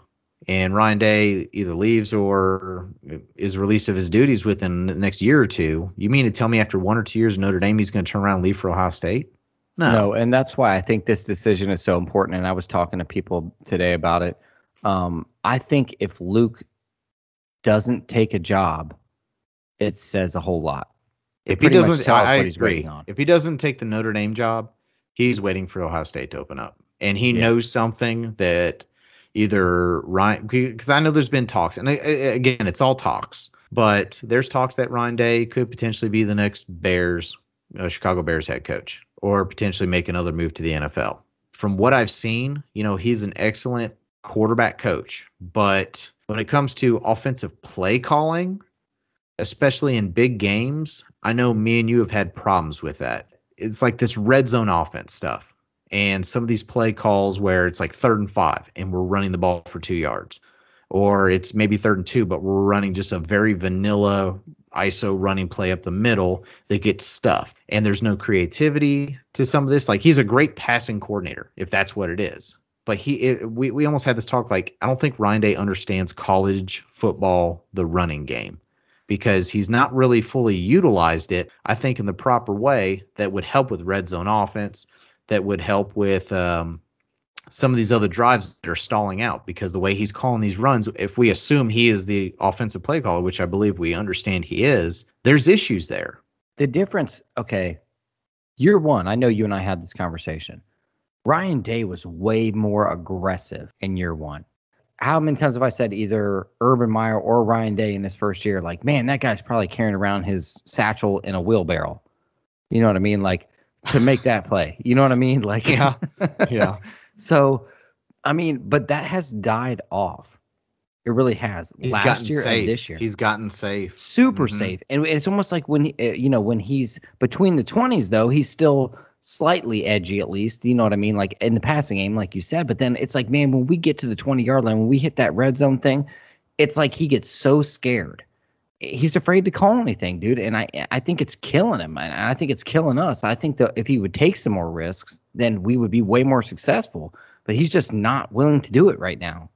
and Ryan Day either leaves or is released of his duties within the next year or two, you mean to tell me after one or two years Notre Dame he's going to turn around and leave for Ohio State? No. No, and that's why I think this decision is so important. And I was talking to people today about it. Um, I think if Luke doesn't take a job, it says a whole lot. It if he doesn't, I, agree. If he doesn't take the Notre Dame job, he's waiting for Ohio State to open up, and he yeah. knows something that either Ryan because I know there's been talks, and again, it's all talks, but there's talks that Ryan Day could potentially be the next Bears, uh, Chicago Bears head coach, or potentially make another move to the NFL. From what I've seen, you know, he's an excellent quarterback coach, but when it comes to offensive play calling, especially in big games, I know me and you have had problems with that. It's like this red zone offense stuff and some of these play calls where it's like third and five and we're running the ball for two yards. Or it's maybe third and two but we're running just a very vanilla iso running play up the middle that gets stuffed. And there's no creativity to some of this. Like he's a great passing coordinator if that's what it is. But he it, we, we almost had this talk like i don't think ryan day understands college football the running game because he's not really fully utilized it i think in the proper way that would help with red zone offense that would help with um, some of these other drives that are stalling out because the way he's calling these runs, if we assume he is the offensive play caller, which I believe we understand he is, there's issues there. The difference, okay, year one, I know you and I had this conversation. Ryan Day was way more aggressive in year one. How many times have I said either Urban Meyer or Ryan Day in his first year, like, man, that guy's probably carrying around his satchel in a wheelbarrow. You know what I mean? Like to make that play. You know what I mean? Like, yeah, yeah. So, I mean, but that has died off. It really has. He's Last year safe. and this year, He's gotten safe. super Mhm. safe, and it's almost like when he, uh, you know when he's between the twenties, though he's still slightly edgy at least. You know what I mean? Like in the passing game, like you said. But then it's like, man, when we get to the twenty yard line, when we hit that red zone thing, it's like he gets so scared. He's afraid to call anything, dude, and I I think it's killing him, and I think it's killing us. I think that if he would take some more risks, then we would be way more successful. But he's just not willing to do it right now.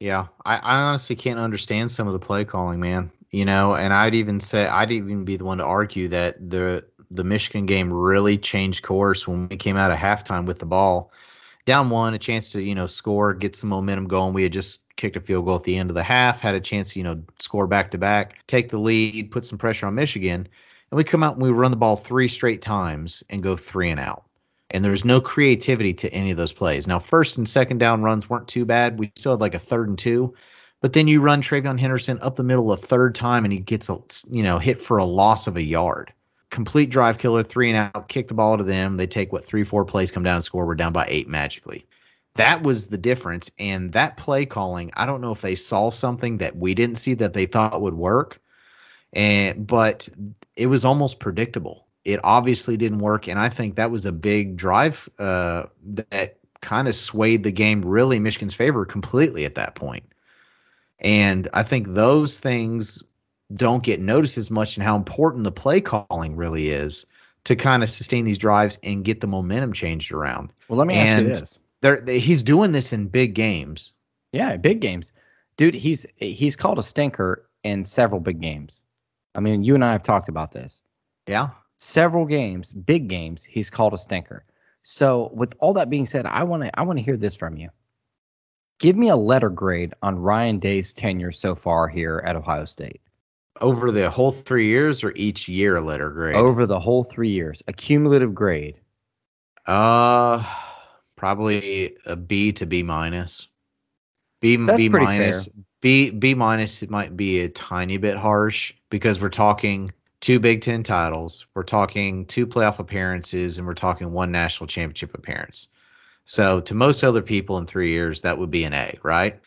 Yeah, I, I honestly can't understand some of the play calling, man. You know, and I'd even say I'd even be the one to argue that the the Michigan game really changed course when we came out of halftime with the ball down one, a chance to you know score, get some momentum going. We had just kicked a field goal at the end of the half, had a chance to you know score back to back, take the lead, put some pressure on Michigan, and we come out and we run the ball three straight times and go three and out. And there's no creativity to any of those plays. Now, first and second down runs weren't too bad. We still had like a third and two, but then you run TreVeyon Henderson up the middle a third time and he gets a you know hit for a loss of a yard. Complete drive killer, three and out, kick the ball to them. They take what three, four plays, come down and score. We're down by eight magically. That was the difference. And that play calling, I don't know if they saw something that we didn't see that they thought would work. And but it was almost predictable. It obviously didn't work. And I think that was a big drive uh, that kind of swayed the game really Michigan's favor completely at that point. And I think those things don't get noticed as much and how important the play calling really is to kind of sustain these drives and get the momentum changed around. Well, let me ask you And- this. There, he's doing this in big games. Yeah, big games, dude. He's he's called a stinker in several big games. I mean, you and I have talked about this. Yeah. Several games, big games, he's called a stinker. So, with all that being said, I want to I want to hear this from you. Give me a letter grade on Ryan Day's tenure so far here at Ohio State Over the whole three years or each year letter grade? over the whole three years. A cumulative grade. Uh, probably a B to B minus. B That's B minus. B B minus. It might be a tiny bit harsh because we're talking two Big Ten titles, we're talking two playoff appearances, and we're talking one national championship appearance. So to most other people in three years, that would be an A, right?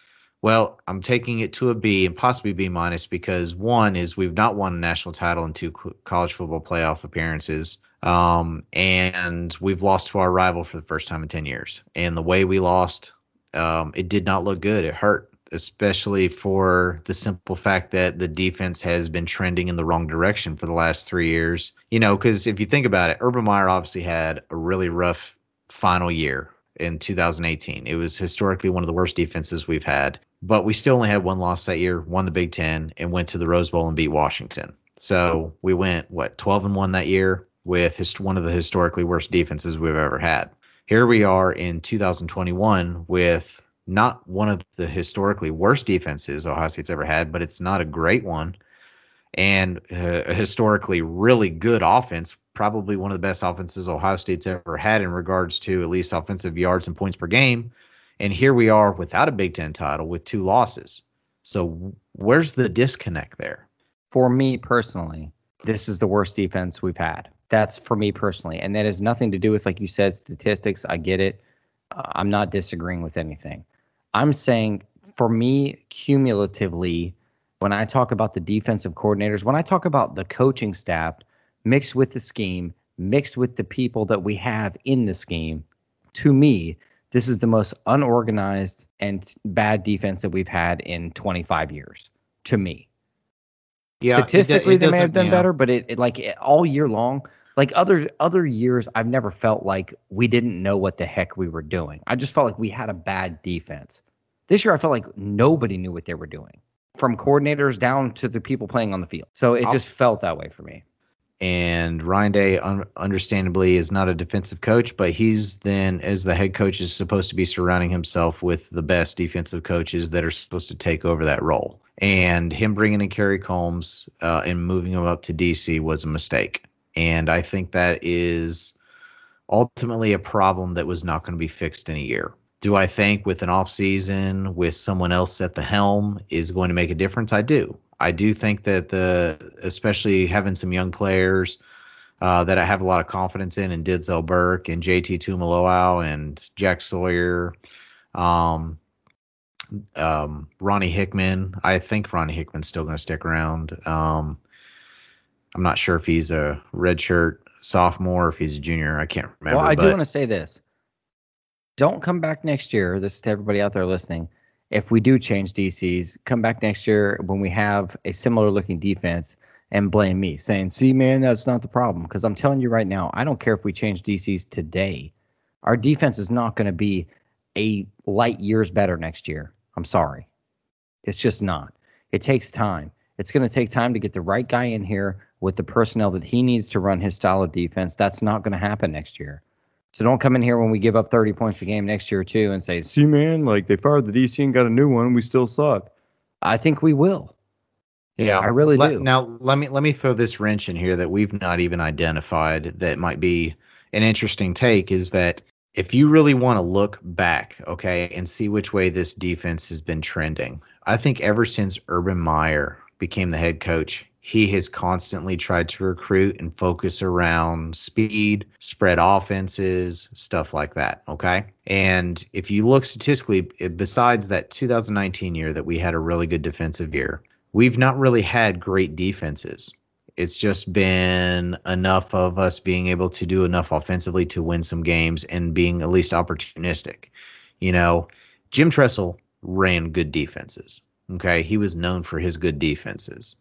Well, I'm taking it to a B and possibly B minus because one is we've not won a national title in two college football playoff appearances. Um, and we've lost to our rival for the first time in 10 years. And the way we lost, um, it did not look good. It hurt, especially for the simple fact that the defense has been trending in the wrong direction for the last three years. You know, because if you think about it, Urban Meyer obviously had a really rough final year in 2018. It was historically one of the worst defenses we've had, but we still only had one loss that year, won the Big Ten, and went to the Rose Bowl and beat Washington. So we went, what, 12 and 1 that year with hist- one of the historically worst defenses we've ever had. Here we are in 2021 with not one of the historically worst defenses Ohio State's ever had, but it's not a great one. And uh, a historically really good offense, probably one of the best offenses Ohio State's ever had in regards to at least offensive yards and points per game. And here we are without a Big Ten title with two losses. So where's the disconnect there? For me personally, this is the worst defense we've had. That's for me personally. And that has nothing to do with, like you said, statistics. I get it. I'm not disagreeing with anything. I'm saying for me, cumulatively, when I talk about the defensive coordinators, when I talk about the coaching staff mixed with the scheme, mixed with the people that we have in the scheme, to me, this is the most unorganized and bad defense that we've had in 25 years. To me, Yeah, statistically, they may have done better, but it, it like it, all year long, like other other years, I've never felt like we didn't know what the heck we were doing. I just felt like we had a bad defense. This year, I felt like nobody knew what they were doing, from coordinators down to the people playing on the field. So it I'll- just felt that way for me. And Ryan Day, un- understandably, is not a defensive coach, but he's then, as the head coach, is supposed to be surrounding himself with the best defensive coaches that are supposed to take over that role. And him bringing in Kerry Coombs uh, and moving him up to DC was a mistake. And I think that is ultimately a problem that was not going to be fixed in a year. Do I think with an off season with someone else at the helm is going to make a difference? I do. I do think that the especially having some young players uh, that I have a lot of confidence in, and Denzel Burke and JT Tuimoloau and Jack Sawyer, um, um, Ronnie Hickman. I think Ronnie Hickman's still going to stick around. Um, I'm not sure if he's a redshirt sophomore, if he's a junior. I can't remember. Well, I do want to say this. Don't come back next year. This is to everybody out there listening if we do change DCs, come back next year when we have a similar looking defense and blame me, saying, see, man, that's not the problem. Because I'm telling you right now, I don't care if we change DCs today. Our defense is not going to be a light years better next year. I'm sorry. It's just not. It takes time. It's going to take time to get the right guy in here with the personnel that he needs to run his style of defense. That's not going to happen next year. So don't come in here when we give up 30 points a game next year too and say, "See, man, like they fired the DC and got a new one, we still suck." I think we will. Yeah, I really let, do. Now let me let me throw this wrench in here that we've not even identified that might be an interesting take is that if you really want to look back, okay, and see which way this defense has been trending, I think ever since Urban Meyer became the head coach, he has constantly tried to recruit and focus around speed, spread offenses, stuff like that. Okay. And if you look statistically, eh, besides that 2019 year that we had a really good defensive year, we've not really had great defenses. It's just been enough of us being able to do enough offensively to win some games and being at least opportunistic. You know, Jim Tressel ran good defenses. Okay. He was known for his good defenses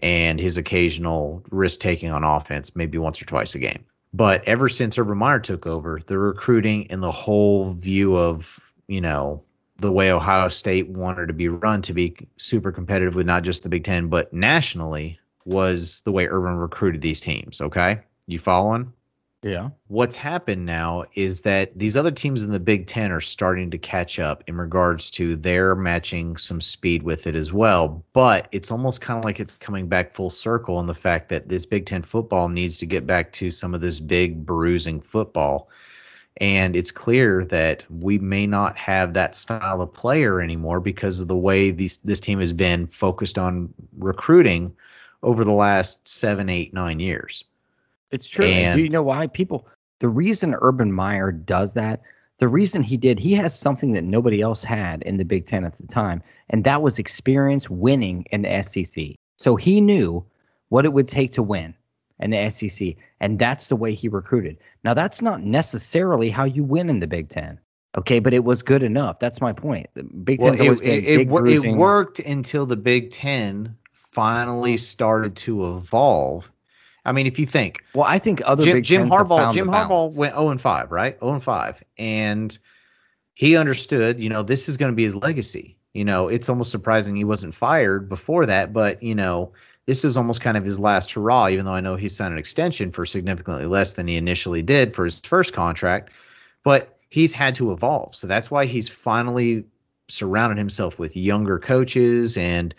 and his occasional risk taking on offense, maybe once or twice a game. But ever since Urban Meyer took over, the recruiting and the whole view of, you know, the way Ohio State wanted to be run to be super competitive with not just the Big Ten, but nationally was the way Urban recruited these teams. Okay. You following? Yeah. What's happened now is that these other teams in the Big Ten are starting to catch up in regards to their matching some speed with it as well. But it's almost kind of like it's coming back full circle in the fact that this Big Ten football needs to get back to some of this big bruising football. And it's clear that we may not have that style of player anymore because of the way these this team has been focused on recruiting over the last seven, eight, nine years. It's true. And, do you know why people? The reason Urban Meyer does that, the reason he did, he has something that nobody else had in the Big Ten at the time, and that was experience winning in the SEC. So he knew what it would take to win in the SEC, and that's the way he recruited. Now, that's not necessarily how you win in the Big Ten. Okay, but it was good enough. That's my point. The Big well, Ten's it, it, it, it worked until the Big Ten finally started to evolve I mean, if you think, well, I think other Jim, Jim Harbaugh, Jim Harbaugh went zero and five, right? Zero and five, and he understood, you know, this is going to be his legacy. You know, it's almost surprising he wasn't fired before that, but you know, this is almost kind of his last hurrah. Even though I know he signed an extension for significantly less than he initially did for his first contract, but he's had to evolve. So that's why he's finally surrounded himself with younger coaches and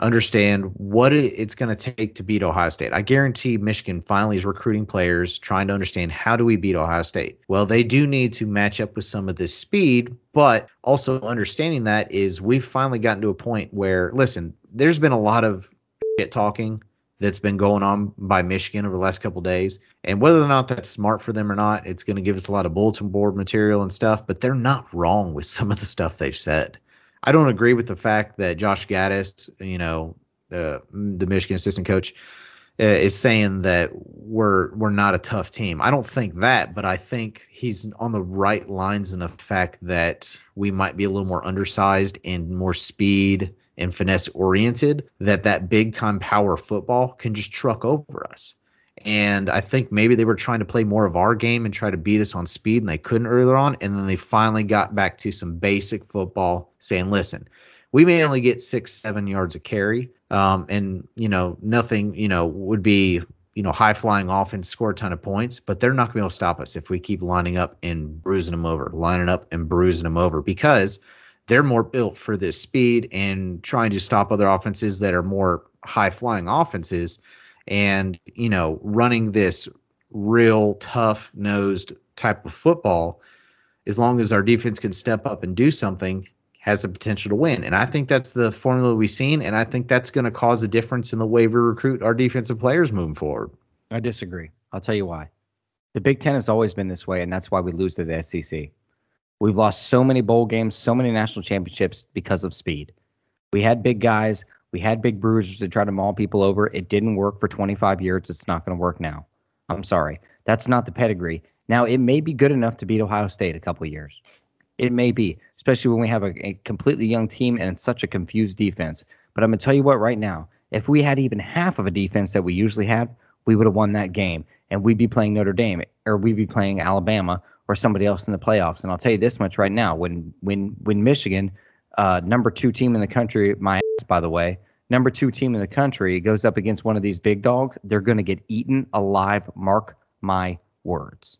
understand what it's going to take to beat Ohio State. I guarantee Michigan finally is recruiting players trying to understand how do we beat Ohio State. Well, they do need to match up with some of this speed, but also understanding that is we've finally gotten to a point where listen, there's been a lot of shit talking that's been going on by Michigan over the last couple days. And whether or not that's smart for them or not, it's going to give us a lot of bulletin board material and stuff, but they're not wrong with some of the stuff they've said. I don't agree with the fact that Josh Gattis, you know, uh, the Michigan assistant coach, uh, is saying that we're we're not a tough team. I don't think that, but I think he's on the right lines in the fact that we might be a little more undersized and more speed and finesse oriented. That that big time power football can just truck over us. And I think maybe they were trying to play more of our game and try to beat us on speed, and they couldn't earlier on. And then they finally got back to some basic football, saying, listen, we may only get six, seven yards of carry. Um, and, you know, nothing, you know, would be you know, high flying offense, score a ton of points, but they're not going to be able to stop us if we keep lining up and bruising them over, lining up and bruising them over because they're more built for this speed and trying to stop other offenses that are more high flying offenses and, you know, running this real tough nosed type of football. As long as our defense can step up and do something, has the potential to win. And I think that's the formula we've seen. And I think that's going to cause a difference in the way we recruit our defensive players moving forward. I disagree. I'll tell you why. The Big Ten has always been this way, and that's why we lose to the SEC. We've lost so many bowl games, so many national championships because of speed. We had big guys, we had big bruisers to try to maul people over. It didn't work for 25 years. It's not going to work now. I'm sorry. That's not the pedigree. Now, it may be good enough to beat Ohio State a couple years. It may be, especially when we have a, a completely young team and such a confused defense. But I'm going to tell you what, right now, if we had even half of a defense that we usually have, we would have won that game. And we'd be playing Notre Dame or we'd be playing Alabama or somebody else in the playoffs. And I'll tell you this much right now: when when when Michigan, uh, number two team in the country, my ass, by the way, number two team in the country goes up against one of these big dogs, they're going to get eaten alive. Mark my words.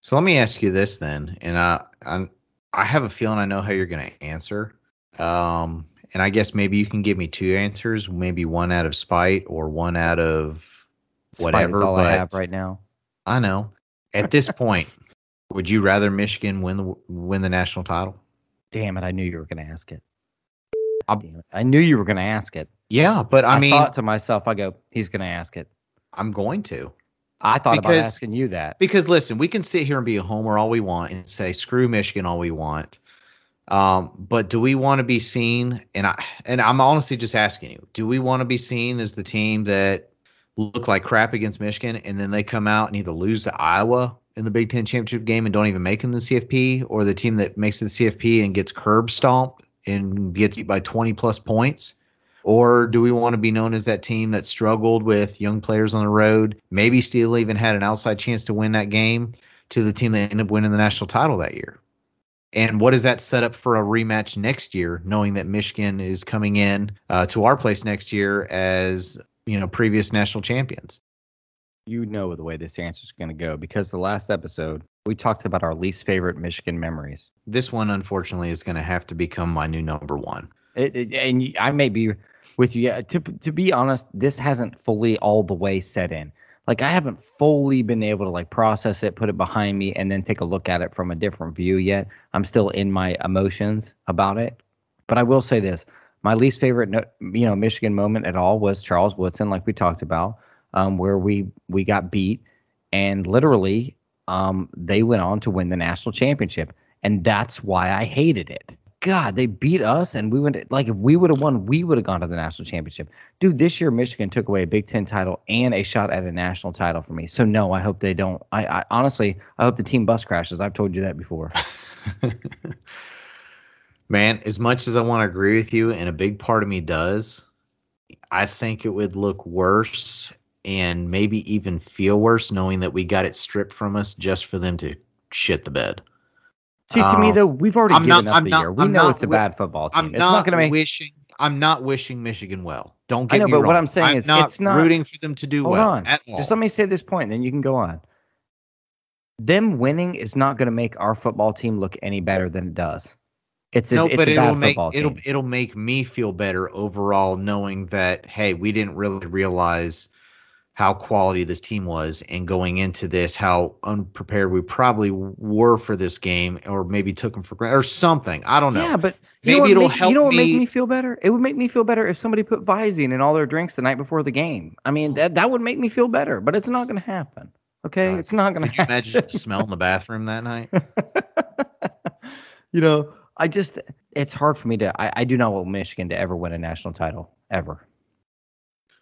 So let me ask you this then, and I i I have a feeling I know how you're going to answer. Um, and I guess maybe you can give me two answers, maybe one out of spite or one out of whatever. Spite is all I have right now. I know. At this point, would you rather Michigan win the win the national title? Damn it! I knew you were going to ask it. Damn it. I knew you were going to ask it. Yeah, but I, I mean, thought to myself, I go, he's going to ask it. I'm going to. I thought because, about asking you that. Because listen, we can sit here and be a homer all we want and say screw Michigan all we want. Um, but do we want to be seen? And I and I'm honestly just asking you, do we want to be seen as the team that look like crap against Michigan and then they come out and either lose to Iowa in the Big Ten championship game and don't even make in the CFP, or the team that makes it the CFP and gets curb stomped and gets beat by 20 plus points? Or do we want to be known as that team that struggled with young players on the road, maybe still even had an outside chance to win that game, to the team that ended up winning the national title that year? And what does that set up for a rematch next year, knowing that Michigan is coming in uh, to our place next year as you know previous national champions? You know the way this answer is going to go because the last episode we talked about our least favorite Michigan memories. This one, unfortunately, is going to have to become my new number one. It, it, and I may be with you. Yeah, to to be honest, this hasn't fully all the way set in. Like I haven't fully been able to like process it, put it behind me, and then take a look at it from a different view yet. I'm still in my emotions about it. But I will say this: my least favorite, you know, Michigan moment at all was Charles Woodson, like we talked about, um, where we we got beat, and literally, um, they went on to win the national championship, and that's why I hated it. God, they beat us, and we went like if we would have won, we would have gone to the national championship. Dude, this year Michigan took away a Big Ten title and a shot at a national title for me. So no, I hope they don't. I, I honestly, I hope the team bus crashes. I've told you that before. Man, as much as I want to agree with you, and a big part of me does, I think it would look worse and maybe even feel worse knowing that we got it stripped from us just for them to shit the bed. See, to me um, though, we've already I'm given not, up I'm the not, year. We I'm know it's a bad football team. I'm it's not, not going to make. Wishing, I'm not wishing Michigan well. Don't get I know, me but wrong. what I'm saying I'm is, it's not rooting for them to do hold well. On. Just let me say this point, then you can go on. Them winning is not going to make our football team look any better than it does. It's a, no, it's but it'll make team. it'll it'll make me feel better overall, knowing that hey, we didn't really realize how quality this team was and going into this how unprepared we probably were for this game or maybe took them for granted or something. I don't know. Yeah but maybe it'll make, help you know what me. make me feel better? It would make me feel better if somebody put visine in all their drinks the night before the game. I mean that, that would make me feel better but it's not going to happen okay? Uh, it's not going to happen imagine the smell in the bathroom that night? You know i just it's hard for me to I, I do not want michigan to ever win a national title ever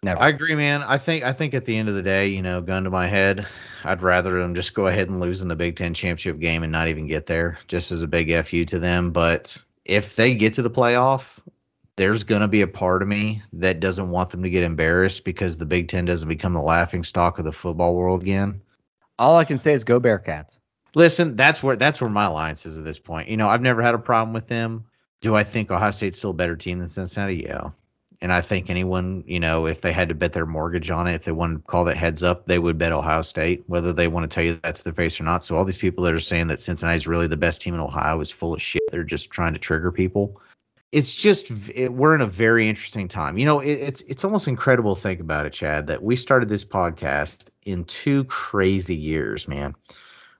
Never. I agree, man. I think I think at the end of the day, you know, gun to my head, I'd rather them just go ahead and lose in the Big Ten championship game and not even get there, just as a big fu to them. But if they get to the playoff, there's gonna be a part of me that doesn't want them to get embarrassed because the Big Ten doesn't become the laughing stock of the football world again. All I can say is go Bearcats. Listen, that's where that's where my alliance is at this point. You know, I've never had a problem with them. Do I think Ohio State's still a better team than Cincinnati? Yeah. And I think anyone, you know, if they had to bet their mortgage on it, if they wanted to call that heads up, they would bet Ohio State, whether they want to tell you that to their face or not. So all these people that are saying that Cincinnati's really the best team in Ohio is full of shit. They're just trying to trigger people. It's just it, we're in a very interesting time. You know, it, it's it's almost incredible to think about it, Chad, that we started this podcast in two crazy years, man.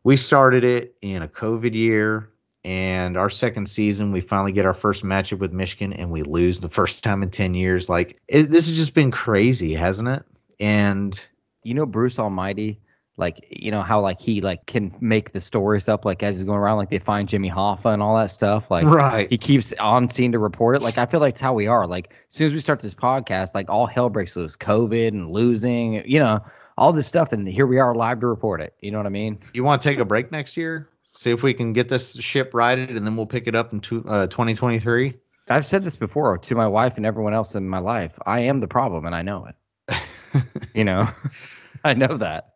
We started it in a COVID year and our second season we finally get our first matchup with michigan and we lose the first time in 10 years. Like it, this has just been crazy hasn't it? And you know bruce almighty like you know how like he like can make the stories up like as he's going around like they find jimmy hoffa and all that stuff like right. he keeps on scene to report it. Like i feel like it's how we are. Like as soon as we start this podcast like all hell breaks loose. Covid and losing you know all this stuff and here we are live to report it. You know what i mean? You want to take a break next year see if we can get this ship righted and then we'll pick it up in two, uh, 2023 i've said this before to my wife and everyone else in my life. I am the problem and i know it. You know? I know that.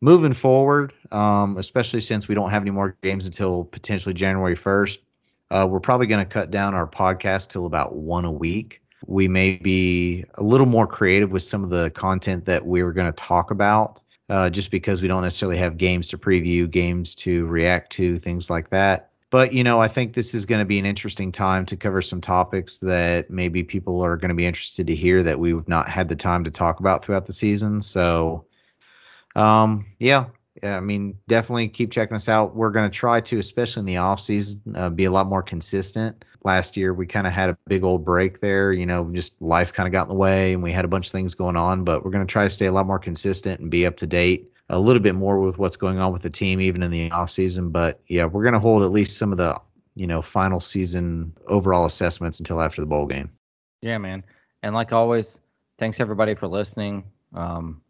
Moving forward um, especially since we don't have any more games until potentially january 1st uh, we're probably going to cut down our podcast till about one a week. We may be a little more creative with some of the content that we were going to talk about uh, just because we don't necessarily have games to preview, games to react to, things like that. But, you know, I think this is going to be an interesting time to cover some topics that maybe people are going to be interested to hear that we've not had the time to talk about throughout the season. So, um, yeah, yeah, I mean, definitely keep checking us out. We're going to try to, especially in the off season, uh, be a lot more consistent. Last year, we kind of had a big old break there. You know, just life kind of got in the way, and we had a bunch of things going on. But we're going to try to stay a lot more consistent and be up to date a little bit more with what's going on with the team, even in the off season. But yeah, we're going to hold at least some of the you know final season overall assessments until after the bowl game. Yeah, man. And like always, thanks everybody for listening. Um,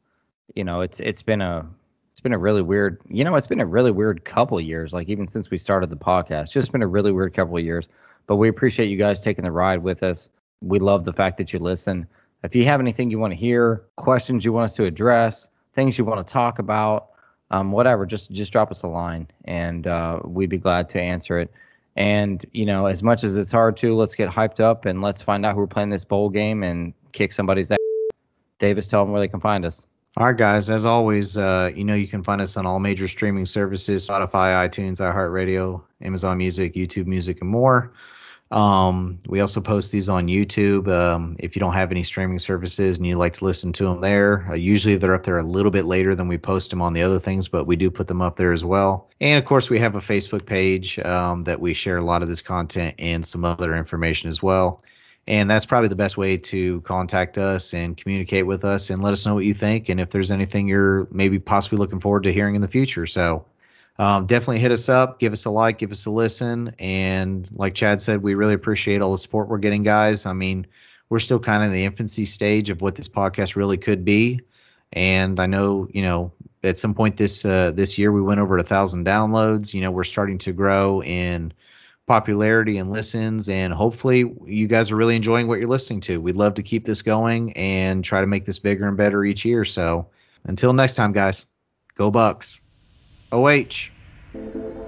you know, it's it's been a it's been a really weird, you know, it's been a really weird couple years, like even since we started the podcast. It's just been a really weird couple of years. But we appreciate you guys taking the ride with us. We love the fact that you listen. If you have anything you want to hear, questions you want us to address, things you want to talk about, um, whatever, just just drop us a line, and uh, we'd be glad to answer it. And you know, as much as it's hard to, let's get hyped up and let's find out who we're playing this bowl game and kick somebody's ass. Davis, tell them where they can find us. All right, guys. As always, uh, you know you can find us on all major streaming services: Spotify, iTunes, iHeartRadio, Amazon Music, YouTube Music, and more. Um, we also post these on YouTube. Um, if you don't have any streaming services and you like to listen to them there, uh, usually they're up there a little bit later than we post them on the other things, but we do put them up there as well. And of course, we have a Facebook page um, that we share a lot of this content and some other information as well. And that's probably the best way to contact us and communicate with us and let us know what you think and if there's anything you're maybe possibly looking forward to hearing in the future. So um, definitely hit us up, give us a like, give us a listen. And like Chad said, we really appreciate all the support we're getting, guys. I mean, we're still kind of in the infancy stage of what this podcast really could be. And I know, you know, at some point this uh, this year we went over a thousand downloads. You know, we're starting to grow in popularity and listens. And hopefully, you guys are really enjoying what you're listening to. We'd love to keep this going and try to make this bigger and better each year. So until next time, guys, go Bucks. OH.